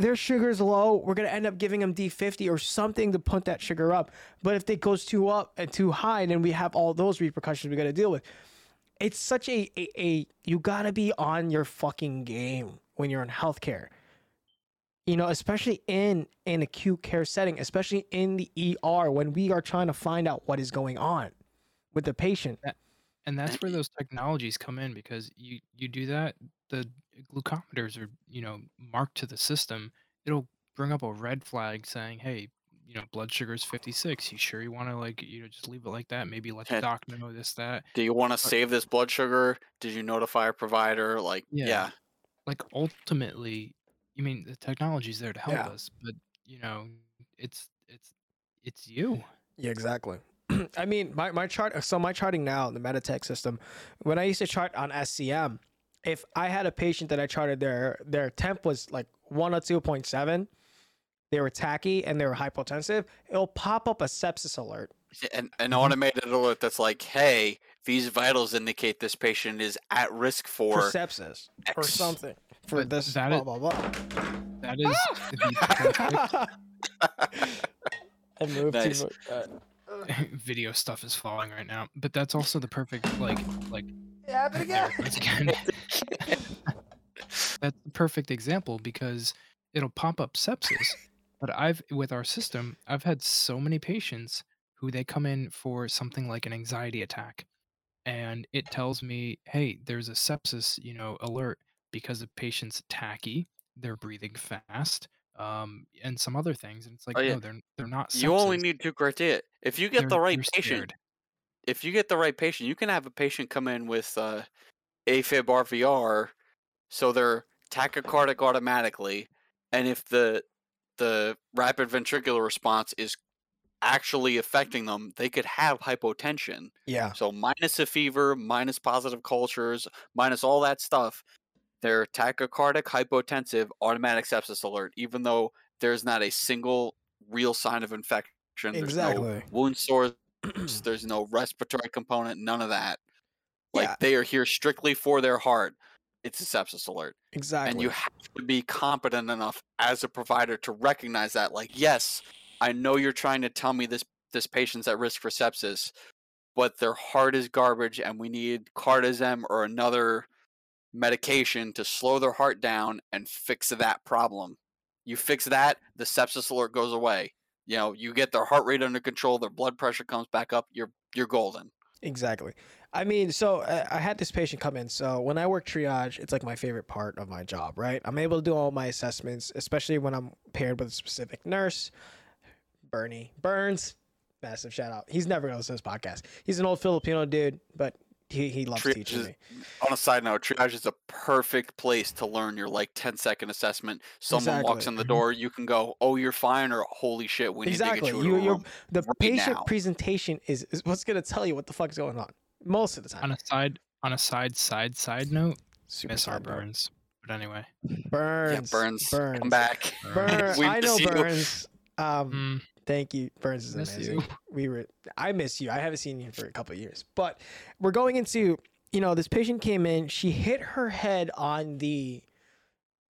[SPEAKER 1] Their sugar's low. We're gonna end up giving them D50 or something to put that sugar up. But if it goes too up and too high, then we have all those repercussions we gotta deal with. It's such a a, a you gotta be on your fucking game when you're in healthcare. You know, especially in an acute care setting, especially in the ER when we are trying to find out what is going on with the patient.
[SPEAKER 2] and that's where those technologies come in because you you do that the glucometers are you know marked to the system it'll bring up a red flag saying hey you know blood sugar is 56 you sure you want to like you know just leave it like that maybe let the
[SPEAKER 3] Yeah.
[SPEAKER 2] doc know this that
[SPEAKER 3] Do you want to save this blood sugar? Did you notify a provider? Like,
[SPEAKER 2] Yeah.
[SPEAKER 3] yeah,
[SPEAKER 2] like ultimately you mean the technology's there to help
[SPEAKER 1] Yeah.
[SPEAKER 2] us but you know it's it's it's you
[SPEAKER 1] Yeah, exactly. [CLEARS THROAT] I mean, my, my chart, so my charting now, in the Meditech system, when I used to chart on SCM, if I had a patient that I charted their, their temp was like 102.7, they were tacky and they were hypotensive, it'll pop up a sepsis alert.
[SPEAKER 3] and an automated alert that's like, "Hey, these vitals indicate this patient is at risk for,
[SPEAKER 1] for sepsis or
[SPEAKER 3] X."
[SPEAKER 1] something. For
[SPEAKER 2] But
[SPEAKER 1] this,
[SPEAKER 2] that
[SPEAKER 1] blah blah blah.
[SPEAKER 2] That is [LAUGHS] [LAUGHS]
[SPEAKER 1] I moved
[SPEAKER 3] Nice.
[SPEAKER 1] too much. Uh, [LAUGHS]
[SPEAKER 2] video stuff is falling right now. But that's also the perfect like like
[SPEAKER 1] it happened [LAUGHS] again.
[SPEAKER 2] once again. [LAUGHS] that's the perfect example because it'll pop up sepsis. But I've with our system, I've had so many patients who they come in for something like an anxiety attack and it tells me, "Hey, there's a sepsis, you know, alert because the patient's tacky, they're breathing fast, um, and some other things." And it's like,
[SPEAKER 3] Oh, yeah.
[SPEAKER 2] no, they're they're not.
[SPEAKER 3] you only
[SPEAKER 2] sepsis,
[SPEAKER 3] need two criteria. If you get the
[SPEAKER 2] they're-
[SPEAKER 3] right
[SPEAKER 2] they're
[SPEAKER 3] patient,
[SPEAKER 2] scared."
[SPEAKER 3] If you get the right patient, you can have a patient come in with uh, AFib RVR, so they're tachycardic automatically, and if the the rapid ventricular response is actually affecting them, they could have hypotension.
[SPEAKER 1] Yeah,
[SPEAKER 3] So minus a fever, minus positive cultures, minus all that stuff, they're tachycardic, hypotensive, automatic sepsis alert, even though there's not a single real sign of infection. There's no
[SPEAKER 1] exactly.
[SPEAKER 3] wound sores, [CLEARS THROAT] there's no respiratory component, none of that. Like
[SPEAKER 1] Yeah.
[SPEAKER 3] they are here strictly for their heart. It's a sepsis alert.
[SPEAKER 1] Exactly.
[SPEAKER 3] And you have to be competent enough as a provider to recognize that. Like, yes, I know you're trying to tell me this this patient's at risk for sepsis, but their heart is garbage and we need cardizem or another medication to slow their heart down and fix that problem. You fix that, the sepsis alert goes away. You know, you get their heart rate under control, their blood pressure comes back up, you're you're golden.
[SPEAKER 1] Exactly. I mean, so uh, I had this patient come in. So when I work triage, it's like my favorite part of my job, right? I'm able to do all my assessments, especially when I'm paired with a specific nurse. Bernie Burns, massive shout out. He's never gonna listen to this podcast. He's an old Filipino dude, but he, he loves
[SPEAKER 3] Triage
[SPEAKER 1] teaching
[SPEAKER 3] is-
[SPEAKER 1] me.
[SPEAKER 3] On a side note, triage is a perfect place to learn your like 10 second assessment. Someone walks in the
[SPEAKER 2] Mhm.
[SPEAKER 3] door, you can go, "Oh, you're fine," or "Holy shit, we need
[SPEAKER 1] Exactly.
[SPEAKER 3] to get you,
[SPEAKER 1] You,
[SPEAKER 3] in a
[SPEAKER 1] you're
[SPEAKER 3] room."
[SPEAKER 1] the
[SPEAKER 3] right
[SPEAKER 1] patient
[SPEAKER 3] now.
[SPEAKER 1] presentation is, is what's gonna tell you what the fuck is going on most of the time.
[SPEAKER 2] On a side on a side side side note,
[SPEAKER 1] Super
[SPEAKER 2] miss our
[SPEAKER 1] side note.
[SPEAKER 2] burns. But anyway,
[SPEAKER 1] Burns.
[SPEAKER 3] yeah, Burns,
[SPEAKER 1] Burns.
[SPEAKER 3] come back.
[SPEAKER 1] Burns. [LAUGHS]
[SPEAKER 3] We
[SPEAKER 1] I know
[SPEAKER 3] miss you.
[SPEAKER 1] Burns. Um,
[SPEAKER 2] Mm,
[SPEAKER 1] Thank you. Burns is
[SPEAKER 2] Miss
[SPEAKER 1] amazing.
[SPEAKER 2] you.
[SPEAKER 1] We were I miss you. I haven't seen you for a couple of years. But we're going into, you know, this patient came in, she hit her head on the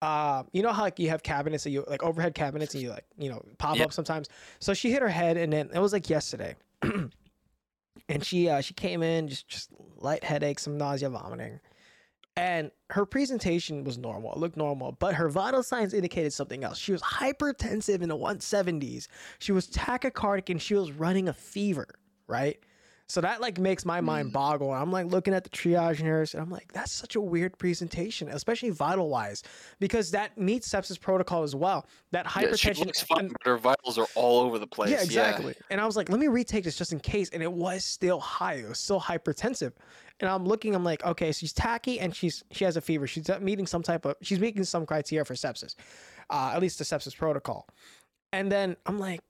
[SPEAKER 1] uh you know how like you have cabinets that you like overhead cabinets and you like, you know, pop
[SPEAKER 3] Yep.
[SPEAKER 1] up sometimes. So she hit her head and then it was like yesterday. [CLEARS THROAT] and she uh she came in just just light headache, some nausea, vomiting. And her presentation was normal. It looked normal, but her vital signs indicated something else. She was hypertensive in the 170s she was tachycardic and she was running a fever, right? So that like makes my mind
[SPEAKER 3] Mm.
[SPEAKER 1] boggle. I'm like looking at the triage nurse and I'm like, that's such a weird presentation, especially vital wise, because that meets sepsis protocol as well. That
[SPEAKER 3] Yeah, she looks fine,
[SPEAKER 1] and-
[SPEAKER 3] but her vitals are all over the place.
[SPEAKER 1] yeah, exactly. And I was like, let me retake this just in case. And it was still high. It was still hypertensive. And I'm looking, I'm like, okay, she's tacky and she's she has a fever. She's meeting some type of she's meeting some criteria for sepsis. Uh, at least the sepsis protocol. And then I'm like,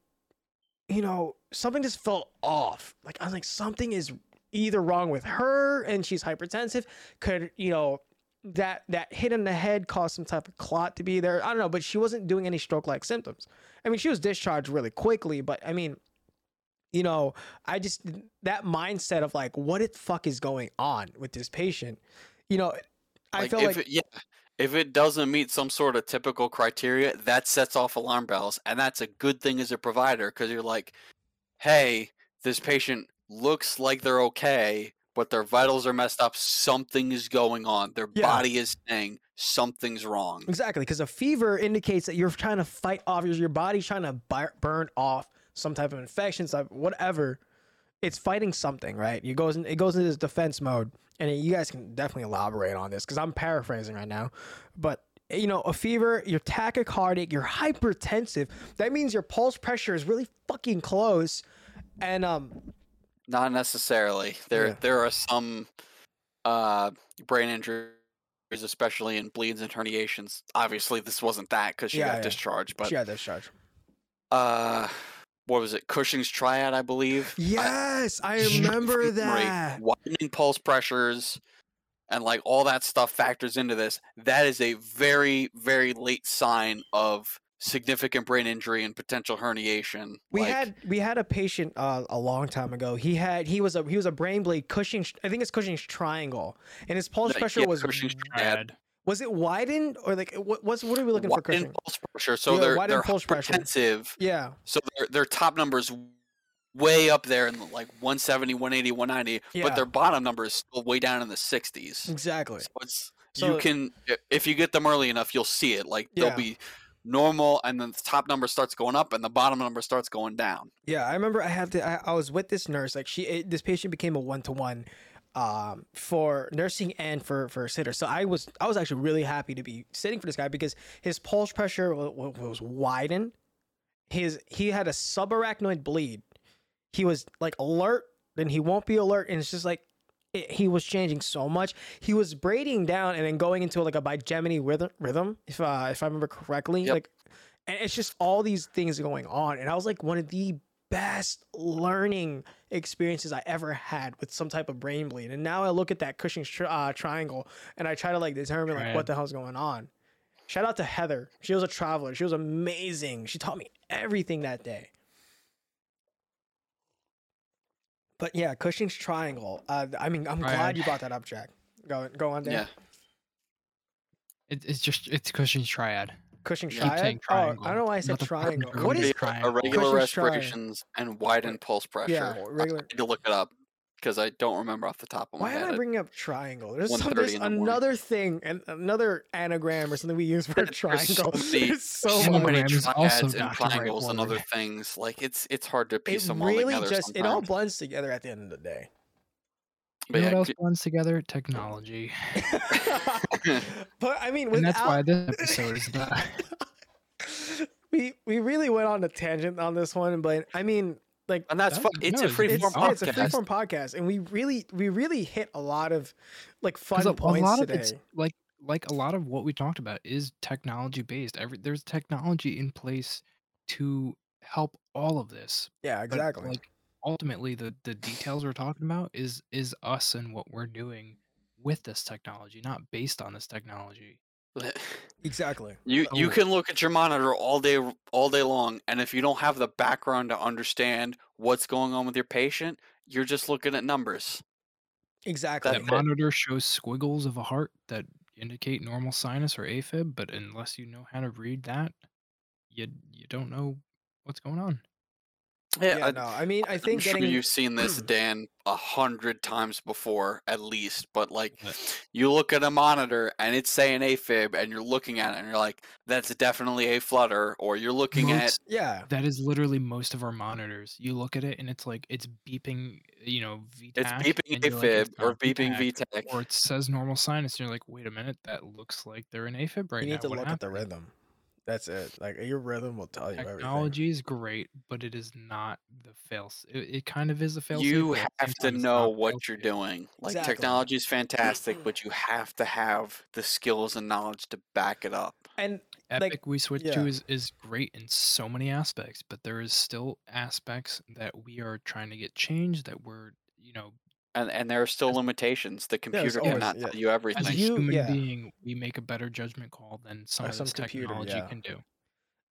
[SPEAKER 1] you know, something just felt off. Like I was like, something is either wrong with her and she's hypertensive. Could, you know, that that hit in the head caused some type of clot to be there. I don't know, but she wasn't doing any stroke like symptoms. I mean, she was discharged really quickly, but I mean, you know, I just that mindset of like, what the fuck is going on with this patient? You know, I
[SPEAKER 3] Like,
[SPEAKER 1] feel
[SPEAKER 3] if
[SPEAKER 1] like
[SPEAKER 3] it, yeah, if it doesn't meet some sort of typical criteria, that sets off alarm bells, and that's a good thing as a provider because you're like, hey, this patient looks like they're okay, but their vitals are messed up. Something is going on. Their
[SPEAKER 1] Yeah.
[SPEAKER 3] body is saying something's wrong.
[SPEAKER 1] exactly because a fever indicates that you're trying to fight off your, body's trying to bur- burn off some type of infection, some whatever. It's fighting something, right? You goes in, it goes into this defense mode, and you guys can definitely elaborate on this because I'm paraphrasing right now, but. You know, a fever, you're tachycardic, you're hypertensive. That means your pulse pressure is really fucking close. And um,
[SPEAKER 3] Not necessarily. There
[SPEAKER 1] Yeah.
[SPEAKER 3] there are some uh, brain injuries, especially in bleeds and herniations. Obviously, this wasn't that because she
[SPEAKER 1] Yeah,
[SPEAKER 3] got
[SPEAKER 1] yeah.
[SPEAKER 3] discharged, but
[SPEAKER 1] she had discharge.
[SPEAKER 3] uh what was it cushing's triad i believe
[SPEAKER 1] Yes, I [LAUGHS]
[SPEAKER 3] straight
[SPEAKER 1] remember [LAUGHS] that.
[SPEAKER 3] widening pulse pressures and like all that stuff factors into this that is a very very late sign of significant brain injury and potential herniation.
[SPEAKER 1] We
[SPEAKER 3] like,
[SPEAKER 1] had we had a patient uh, a long time ago. He had he was a he was a brain bleed Cushing's I think it's Cushing's triangle, and his pulse pressure was
[SPEAKER 2] Triad.
[SPEAKER 1] Was it widened or like what what's what are we looking for
[SPEAKER 3] widened
[SPEAKER 1] Cushing?
[SPEAKER 3] pulse pressure. So
[SPEAKER 1] Yeah,
[SPEAKER 3] they're they're
[SPEAKER 1] pulse pressure.
[SPEAKER 3] hypertensive.
[SPEAKER 1] Yeah,
[SPEAKER 3] So their their top numbers way up there in like 170, 180, 190,
[SPEAKER 1] Yeah.
[SPEAKER 3] but their bottom number is still way down in the 60s.
[SPEAKER 1] exactly.
[SPEAKER 3] So
[SPEAKER 1] So-
[SPEAKER 3] you can if you get them early enough, you'll see it. Like
[SPEAKER 1] Yeah.
[SPEAKER 3] they'll be normal, and then the top number starts going up, and the bottom number starts going down.
[SPEAKER 1] Yeah, I remember I had to. I, I was with this nurse. Like she, this patient became a one to one, um, for nursing and for for sitter. So I was I was actually really happy to be sitting for this guy because his pulse pressure was, was widened. His he had a subarachnoid bleed. He was like alert, then he won't be alert, and it's just like. It, he was changing so much. He was braiding down and then going into like a bigeminy rhythm. Rhythm, if uh, if I remember correctly,
[SPEAKER 3] Yep.
[SPEAKER 1] like, and it's just all these things going on. And I was like one of the best learning experiences I ever had with some type of brain bleed. And now I look at that Cushing's tri- uh, triangle and I try to like determine like what the hell's going on. Shout out to Heather. She was a traveler. She was amazing. She taught me everything that day. But yeah, Cushing's triangle. Uh, I mean, I'm glad you brought that up, Jack. Go go on, Dan.
[SPEAKER 3] Yeah.
[SPEAKER 2] It, it's just it's Cushing's triad.
[SPEAKER 1] Cushing's
[SPEAKER 3] Yeah.
[SPEAKER 2] Keep
[SPEAKER 1] triad. Oh, I
[SPEAKER 2] triangle,
[SPEAKER 1] don't know why I said
[SPEAKER 2] not the
[SPEAKER 1] triangle.
[SPEAKER 2] perfect
[SPEAKER 1] What
[SPEAKER 2] word.
[SPEAKER 1] is
[SPEAKER 2] It's triangle.
[SPEAKER 3] irregular
[SPEAKER 1] Cushing's triad.
[SPEAKER 3] respirations and widened pulse pressure.
[SPEAKER 1] Yeah,
[SPEAKER 3] I-
[SPEAKER 1] regular-
[SPEAKER 3] I need to look it up because I don't remember off the top of my head.
[SPEAKER 1] Why am. I bringing up triangle? There's, some, there's
[SPEAKER 3] in the morning.
[SPEAKER 1] another thing and another anagram or something we use for
[SPEAKER 3] There's so
[SPEAKER 1] triangle.
[SPEAKER 3] many-
[SPEAKER 1] There's so,
[SPEAKER 3] so many
[SPEAKER 2] Anagram
[SPEAKER 3] triads and
[SPEAKER 2] not right
[SPEAKER 3] triangles and other things. Like it's it's hard to piece
[SPEAKER 1] It
[SPEAKER 3] them all
[SPEAKER 1] really
[SPEAKER 3] together.
[SPEAKER 1] just it all blends together at the end of the day.
[SPEAKER 2] You
[SPEAKER 3] But
[SPEAKER 2] know
[SPEAKER 3] yeah,
[SPEAKER 2] what else
[SPEAKER 3] c-
[SPEAKER 2] blends together? Technology. [LAUGHS]
[SPEAKER 1] but I mean,
[SPEAKER 2] And that's why
[SPEAKER 1] without-
[SPEAKER 2] this [LAUGHS] episode is about.
[SPEAKER 1] we we really went on a tangent on this one, but I mean, like
[SPEAKER 3] and that's
[SPEAKER 2] That-
[SPEAKER 3] fun. It's
[SPEAKER 2] no,
[SPEAKER 3] a
[SPEAKER 2] it's-
[SPEAKER 3] free
[SPEAKER 1] it's,
[SPEAKER 3] form
[SPEAKER 1] it's a
[SPEAKER 3] podcast.
[SPEAKER 1] freeform podcast, and we really we really hit a lot of like fun
[SPEAKER 2] a, a
[SPEAKER 1] points
[SPEAKER 2] lot of
[SPEAKER 1] today.
[SPEAKER 2] it's like like a lot of what we talked about is technology based. Every there's technology in place to help all of this.
[SPEAKER 1] yeah,
[SPEAKER 2] but,
[SPEAKER 1] exactly.
[SPEAKER 2] like ultimately, the the details we're talking about is is us and what we're doing with this technology, not based on this technology. [LAUGHS]
[SPEAKER 1] exactly.
[SPEAKER 3] You you can look at your monitor all day all day long, and if you don't have the background to understand what's going on with your patient, you're just looking at numbers.
[SPEAKER 1] Exactly.
[SPEAKER 2] That
[SPEAKER 3] That's it.
[SPEAKER 2] monitor shows squiggles of a heart that indicate normal sinus or AFib, but unless you know how to read that, you you don't know what's going on.
[SPEAKER 3] Yeah,
[SPEAKER 1] yeah,
[SPEAKER 3] I,
[SPEAKER 1] no. I mean, I
[SPEAKER 3] I'm
[SPEAKER 1] think
[SPEAKER 3] sure you've seen this, [CLEARS THROAT] Dan, a hundred times before at least. But like, you look at a monitor and it's saying AFib, and you're looking at it and you're like, "That's definitely a flutter." Or you're looking at
[SPEAKER 2] Most-
[SPEAKER 1] yeah,
[SPEAKER 2] That is literally most of our monitors. You look at it and it's like it's beeping, you know, V-tach.
[SPEAKER 3] it's beeping
[SPEAKER 2] and you're like, "It's
[SPEAKER 3] or beeping
[SPEAKER 2] V-tach,"
[SPEAKER 3] V-tach.
[SPEAKER 2] Or it says normal sinus, and you're like, wait a minute, that looks like they're in AFib right
[SPEAKER 1] you
[SPEAKER 2] now.
[SPEAKER 1] You need to
[SPEAKER 2] What
[SPEAKER 1] look at the rhythm. That's it. Like your rhythm will tell you everything.
[SPEAKER 2] Technology is great, but it is not the fail. It, it kind of is a fail.
[SPEAKER 3] you have to know what you're doing. Like
[SPEAKER 1] Exactly.
[SPEAKER 3] technology is fantastic, [CLEARS THROAT] but you have to have the skills and knowledge to back it up.
[SPEAKER 1] And
[SPEAKER 2] Epic
[SPEAKER 1] like,
[SPEAKER 2] we switched
[SPEAKER 1] yeah.
[SPEAKER 2] to is, is great in so many aspects, but there is still aspects that we are trying to get changed that we're, you know,
[SPEAKER 3] And and there are still
[SPEAKER 2] As-
[SPEAKER 3] limitations. The computer
[SPEAKER 1] always-
[SPEAKER 3] cannot
[SPEAKER 1] yeah.
[SPEAKER 3] tell you
[SPEAKER 2] as
[SPEAKER 3] everything.
[SPEAKER 2] a human
[SPEAKER 1] yeah.
[SPEAKER 2] being, we make a better judgment call than some
[SPEAKER 1] Or
[SPEAKER 2] of
[SPEAKER 1] some
[SPEAKER 2] this
[SPEAKER 1] computer,
[SPEAKER 2] technology
[SPEAKER 1] yeah.
[SPEAKER 2] can do.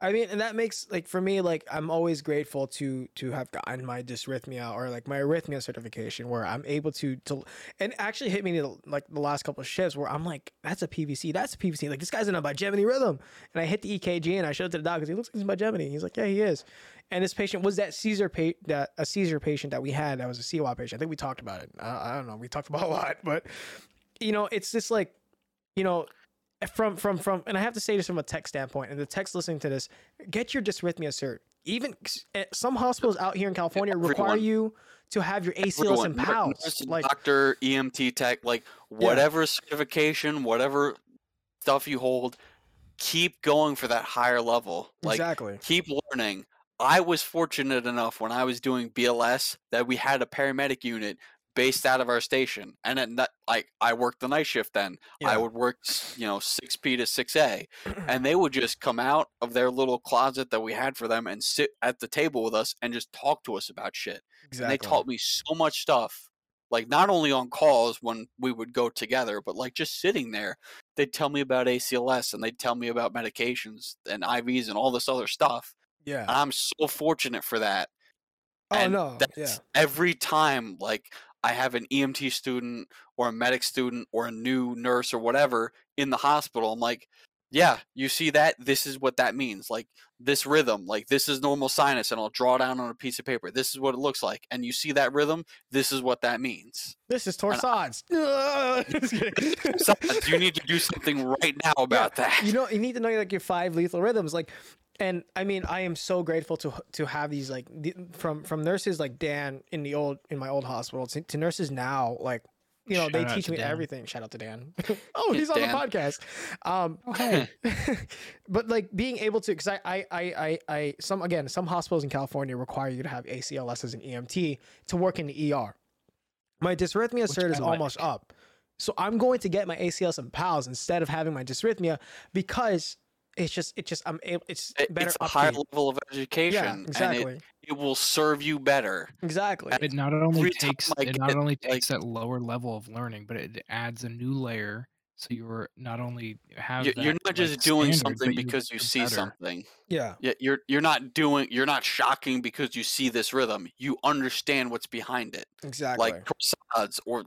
[SPEAKER 1] I mean, and that makes like for me, like I'm always grateful to to have gotten my dysrhythmia or like my arrhythmia certification, where I'm able to to and actually hit me the, like the last couple of shifts where I'm like, that's a PVC, that's a PVC, like this guy's in a bigeminy rhythm, and I hit the EKG and I showed it to the doc because he looks like he's bigeminy. He's like, yeah, he is. And this patient was that Caesar pa- that a seizure patient that we had that was a CIWA patient. I think we talked about it. I, I don't know, we talked about a lot, but you know, it's just like, you know, from from from and I have to say this from a tech standpoint, and the techs listening to this, get your dysrhythmia cert. Even eh, some hospitals out here in California require you to have your ACLS
[SPEAKER 3] Everyone,
[SPEAKER 1] and PALS. Like,
[SPEAKER 3] doctor, EMT tech, like whatever certification, whatever stuff you hold, keep going for that higher level. Like
[SPEAKER 1] exactly.
[SPEAKER 3] keep learning. I was fortunate enough when I was doing BLS that we had a paramedic unit based out of our station, and at night, like I worked the night shift. Then I would work, you know, six P to six A, [CLEARS THROAT] and they would just come out of their little closet that we had for them and sit at the table with us and just talk to us about shit.
[SPEAKER 1] exactly.
[SPEAKER 3] And they taught me so much stuff Like not only on calls when we would go together, but like just sitting there, they'd tell me about ACLS and they'd tell me about medications and IVs and all this other stuff.
[SPEAKER 1] Yeah.
[SPEAKER 3] I'm so fortunate for that.
[SPEAKER 1] Oh
[SPEAKER 3] and
[SPEAKER 1] no.
[SPEAKER 3] that's
[SPEAKER 1] Yeah.
[SPEAKER 3] every time like I have an EMT student or a medic student or a new nurse or whatever in the hospital, I'm like, yeah, you see that? This is what that means. Like this rhythm, like this is normal sinus, and I'll draw down on a piece of paper. This is what it looks like. And you see that rhythm? This is what that means.
[SPEAKER 1] This is [LAUGHS] torsades.
[SPEAKER 3] You need to do something right now about that.
[SPEAKER 1] you know you need to know like your five lethal rhythms like and i mean i am so grateful to to have these like the, from from nurses like dan in the old in my old hospital to, to nurses now like you know they
[SPEAKER 2] Shout out
[SPEAKER 1] teach me
[SPEAKER 2] Dan.
[SPEAKER 1] everything. Shout out to dan. [LAUGHS] [LAUGHS] Oh he's on the podcast. Um
[SPEAKER 2] Oh, hey. [LAUGHS]
[SPEAKER 1] but like being able to because I, I i i i some again some hospitals in california require you to have acls as an emt to work in the er my dysrhythmia
[SPEAKER 2] Which
[SPEAKER 1] cert is
[SPEAKER 2] I
[SPEAKER 1] almost up. So i'm going to get my acls and pals instead of having my dysrhythmia because it's just it's just i'm able it's
[SPEAKER 3] It-
[SPEAKER 1] better
[SPEAKER 3] it's a
[SPEAKER 1] upkeep.
[SPEAKER 3] higher level of education,
[SPEAKER 1] yeah
[SPEAKER 3] and
[SPEAKER 1] exactly
[SPEAKER 3] it, it will serve you better.
[SPEAKER 1] exactly
[SPEAKER 2] It not only takes
[SPEAKER 3] I
[SPEAKER 2] it not
[SPEAKER 3] get,
[SPEAKER 2] only
[SPEAKER 3] like-
[SPEAKER 2] takes that lower level of learning, but it adds a new layer. So you're not only have
[SPEAKER 3] You- You're
[SPEAKER 2] that,
[SPEAKER 3] not
[SPEAKER 2] like,
[SPEAKER 3] just doing
[SPEAKER 2] standard,
[SPEAKER 3] something because you
[SPEAKER 2] you're
[SPEAKER 3] see
[SPEAKER 2] better.
[SPEAKER 3] something.
[SPEAKER 1] yeah
[SPEAKER 3] Yeah, you're you're not doing you're not shocking because you see this rhythm. You understand what's behind it,
[SPEAKER 1] exactly
[SPEAKER 3] like torsades or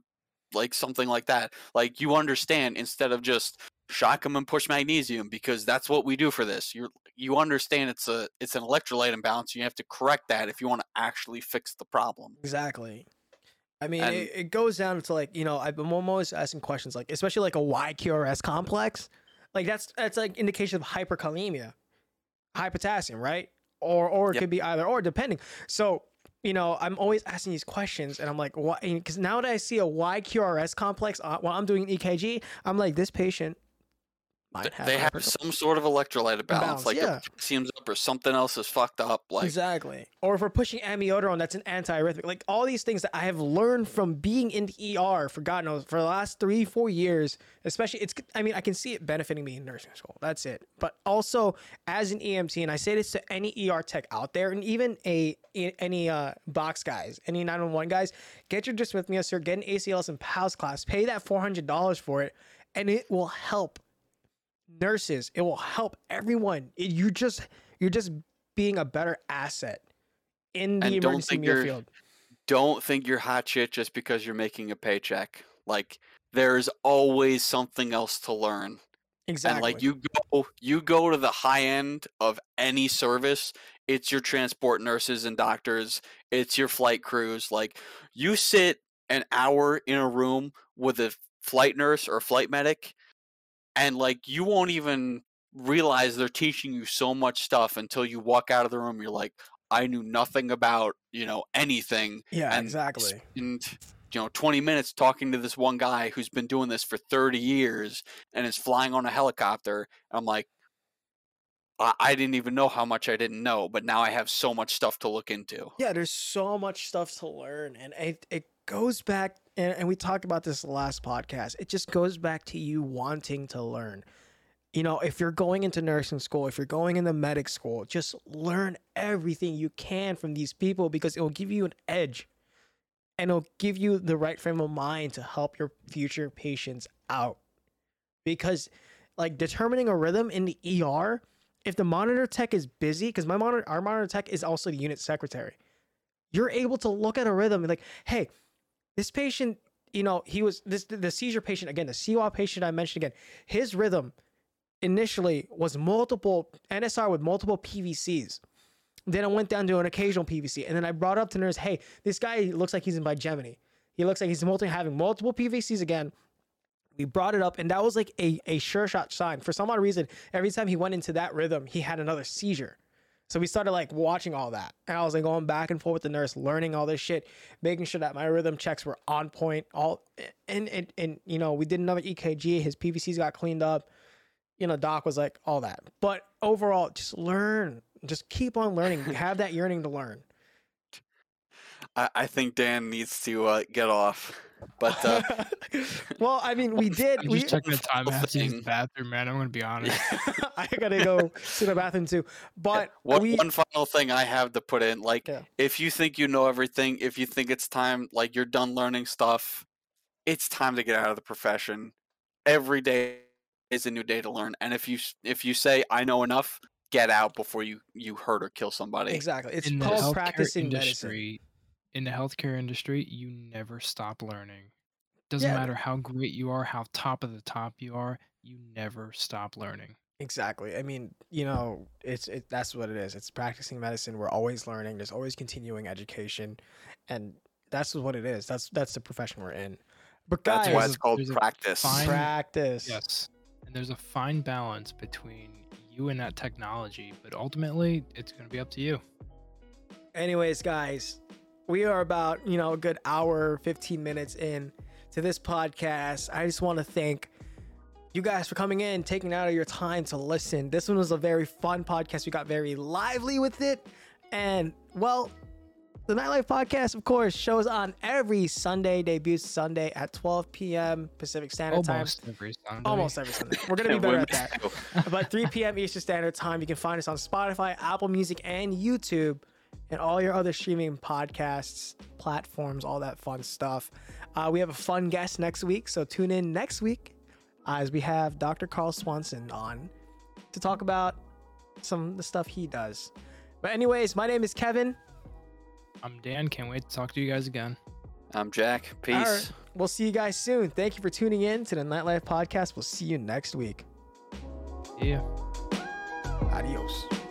[SPEAKER 3] like something like that. Like you understand instead of just shock them and push magnesium because that's what we do for this. You you understand it's a it's an electrolyte imbalance. You have to correct that if you want to actually fix the problem.
[SPEAKER 1] Exactly. I mean,
[SPEAKER 3] And-
[SPEAKER 1] it, it goes down to like you know, I've been I'm always asking questions like, especially like a wide QRS complex, like that's that's like indication of hyperkalemia, high potassium, right? Or or it
[SPEAKER 3] Yep.
[SPEAKER 1] could be either or depending. So you know, I'm always asking these questions, and I'm like, what? Because now that I see a wide QRS complex uh, while I'm doing an EKG, I'm like, this patient have
[SPEAKER 3] they have some sort of electrolyte
[SPEAKER 1] balance,
[SPEAKER 3] like
[SPEAKER 1] yeah.
[SPEAKER 3] potassium's up or something else is fucked up. Like
[SPEAKER 1] exactly. Or if we're pushing amiodarone, that's an antiarrhythmic. Like all these things that I have learned from being in the ER for God knows for the last three, four years, especially it's. I mean, I can see it benefiting me in nursing school. That's it. But also as an EMT, and I say this to any ER tech out there, and even a any uh box guys, any 911 guys, get your dysrhythmia, sir. Get an ACLS and PALS class. Pay that four hundred dollars for it, and it will help nurses. It will help everyone. It, you just you're just being a better asset in the
[SPEAKER 3] And don't
[SPEAKER 1] emergency
[SPEAKER 3] think you're-
[SPEAKER 1] field.
[SPEAKER 3] don't think you're hot shit just because you're making a paycheck. Like there's always something else to learn.
[SPEAKER 1] Exactly.
[SPEAKER 3] And like you go you go to the high end of any service, it's your transport nurses and doctors, it's your flight crews. Like you sit an hour in a room with a flight nurse or flight medic and like you won't even realize they're teaching you so much stuff until you walk out of the room you're like I knew nothing about, you know, anything
[SPEAKER 1] yeah,
[SPEAKER 3] and
[SPEAKER 1] exactly.
[SPEAKER 3] and you know 20 minutes talking to this one guy who's been doing this for 30 years and is flying on a helicopter i'm like I, I didn't even know how much i didn't know but now i have so much stuff to look into
[SPEAKER 1] Yeah, there's so much stuff to learn, and it it goes back, and, and we talked about this last podcast. It just goes back to you wanting to learn. You know, if you're going into nursing school, if you're going into medic school, just learn everything you can from these people because it will give you an edge and it'll give you the right frame of mind to help your future patients out. Because, like, determining a rhythm in the ER, if the monitor tech is busy, because my monitor, our monitor tech is also the unit secretary, you're able to look at a rhythm and like, hey, this patient, you know, he was this the seizure patient again, the CIWA patient I mentioned again, his rhythm initially was multiple NSR with multiple PVCs. Then I went down to an occasional PVC, and then I brought up to nurse, hey, this guy looks like he's in bigeminy. He looks like he's multi having multiple PVCs again. We brought it up, and that was like a, a sure shot sign. For some odd reason, every time he went into that rhythm, he had another seizure. So we started like watching all that. And I was like going back and forth with the nurse, learning all this shit, making sure that my rhythm checks were on point. All and and, and you know, we did another EKG, his PVCs got cleaned up. You know, doc was like all that. But overall, just learn. Just keep on learning. [LAUGHS] Have that yearning to learn.
[SPEAKER 3] I, I think Dan needs to uh, get off. But uh, [LAUGHS]
[SPEAKER 1] well, I mean, we did.
[SPEAKER 2] I'm
[SPEAKER 1] we,
[SPEAKER 2] just checking the time. I have to use the bathroom, man. I'm gonna be honest. [LAUGHS] [LAUGHS]
[SPEAKER 1] I gotta go to the bathroom too. But
[SPEAKER 3] one,
[SPEAKER 1] we,
[SPEAKER 3] one final thing I have to put in, like,
[SPEAKER 1] Yeah.
[SPEAKER 3] if you think you know everything, if you think it's time, like you're done learning stuff, it's time to get out of the profession. Every day is a new day to learn, and if you if you say I know enough, get out before you you hurt or kill somebody.
[SPEAKER 1] exactly. It's
[SPEAKER 2] in
[SPEAKER 1] called
[SPEAKER 2] healthcare
[SPEAKER 1] practicing medicine.
[SPEAKER 2] Industry, in the healthcare industry, you never stop learning. Doesn't
[SPEAKER 1] Yeah.
[SPEAKER 2] matter how great you are, how top of the top you are, you never stop learning.
[SPEAKER 1] Exactly. I mean, you know, it's it. That's what it is. It's practicing medicine. We're always learning. There's always continuing education, and that's what it is. That's that's the profession we're in. But guys,
[SPEAKER 3] That's why it's called practice.
[SPEAKER 2] fine-
[SPEAKER 1] practice.
[SPEAKER 2] Yes. And there's a fine balance between you and that technology, but ultimately, it's going to be up to you.
[SPEAKER 1] Anyways, guys, we are about, you know, a good hour, 15 minutes in to this podcast. I just want to thank you guys for coming in, taking out of your time to listen. This one was a very fun podcast. We got very lively with it. And, well, the Nightlife Podcast, of course, shows on every Sunday, debuts Sunday at 12 p.m. Pacific Standard Time.
[SPEAKER 2] Almost every Sunday.
[SPEAKER 1] Almost every Sunday. We're going to be [LAUGHS] better at that [LAUGHS] about 3 p.m. Eastern Standard Time. You can find us on Spotify, Apple Music, and YouTube, and all your other streaming podcasts, platforms, all that fun stuff. Uh, we have a fun guest next week, so tune in next week as we have Dr. Carl Swanson on to talk about some of the stuff he does. But, anyways, my name is Kevin.
[SPEAKER 2] I'm Dan. Can't wait to talk to you guys again.
[SPEAKER 3] I'm Jack. Peace.
[SPEAKER 1] All right, we'll see you guys soon. Thank you for tuning in to the Nightlife Podcast. We'll see you next week.
[SPEAKER 2] See ya.
[SPEAKER 1] Adios.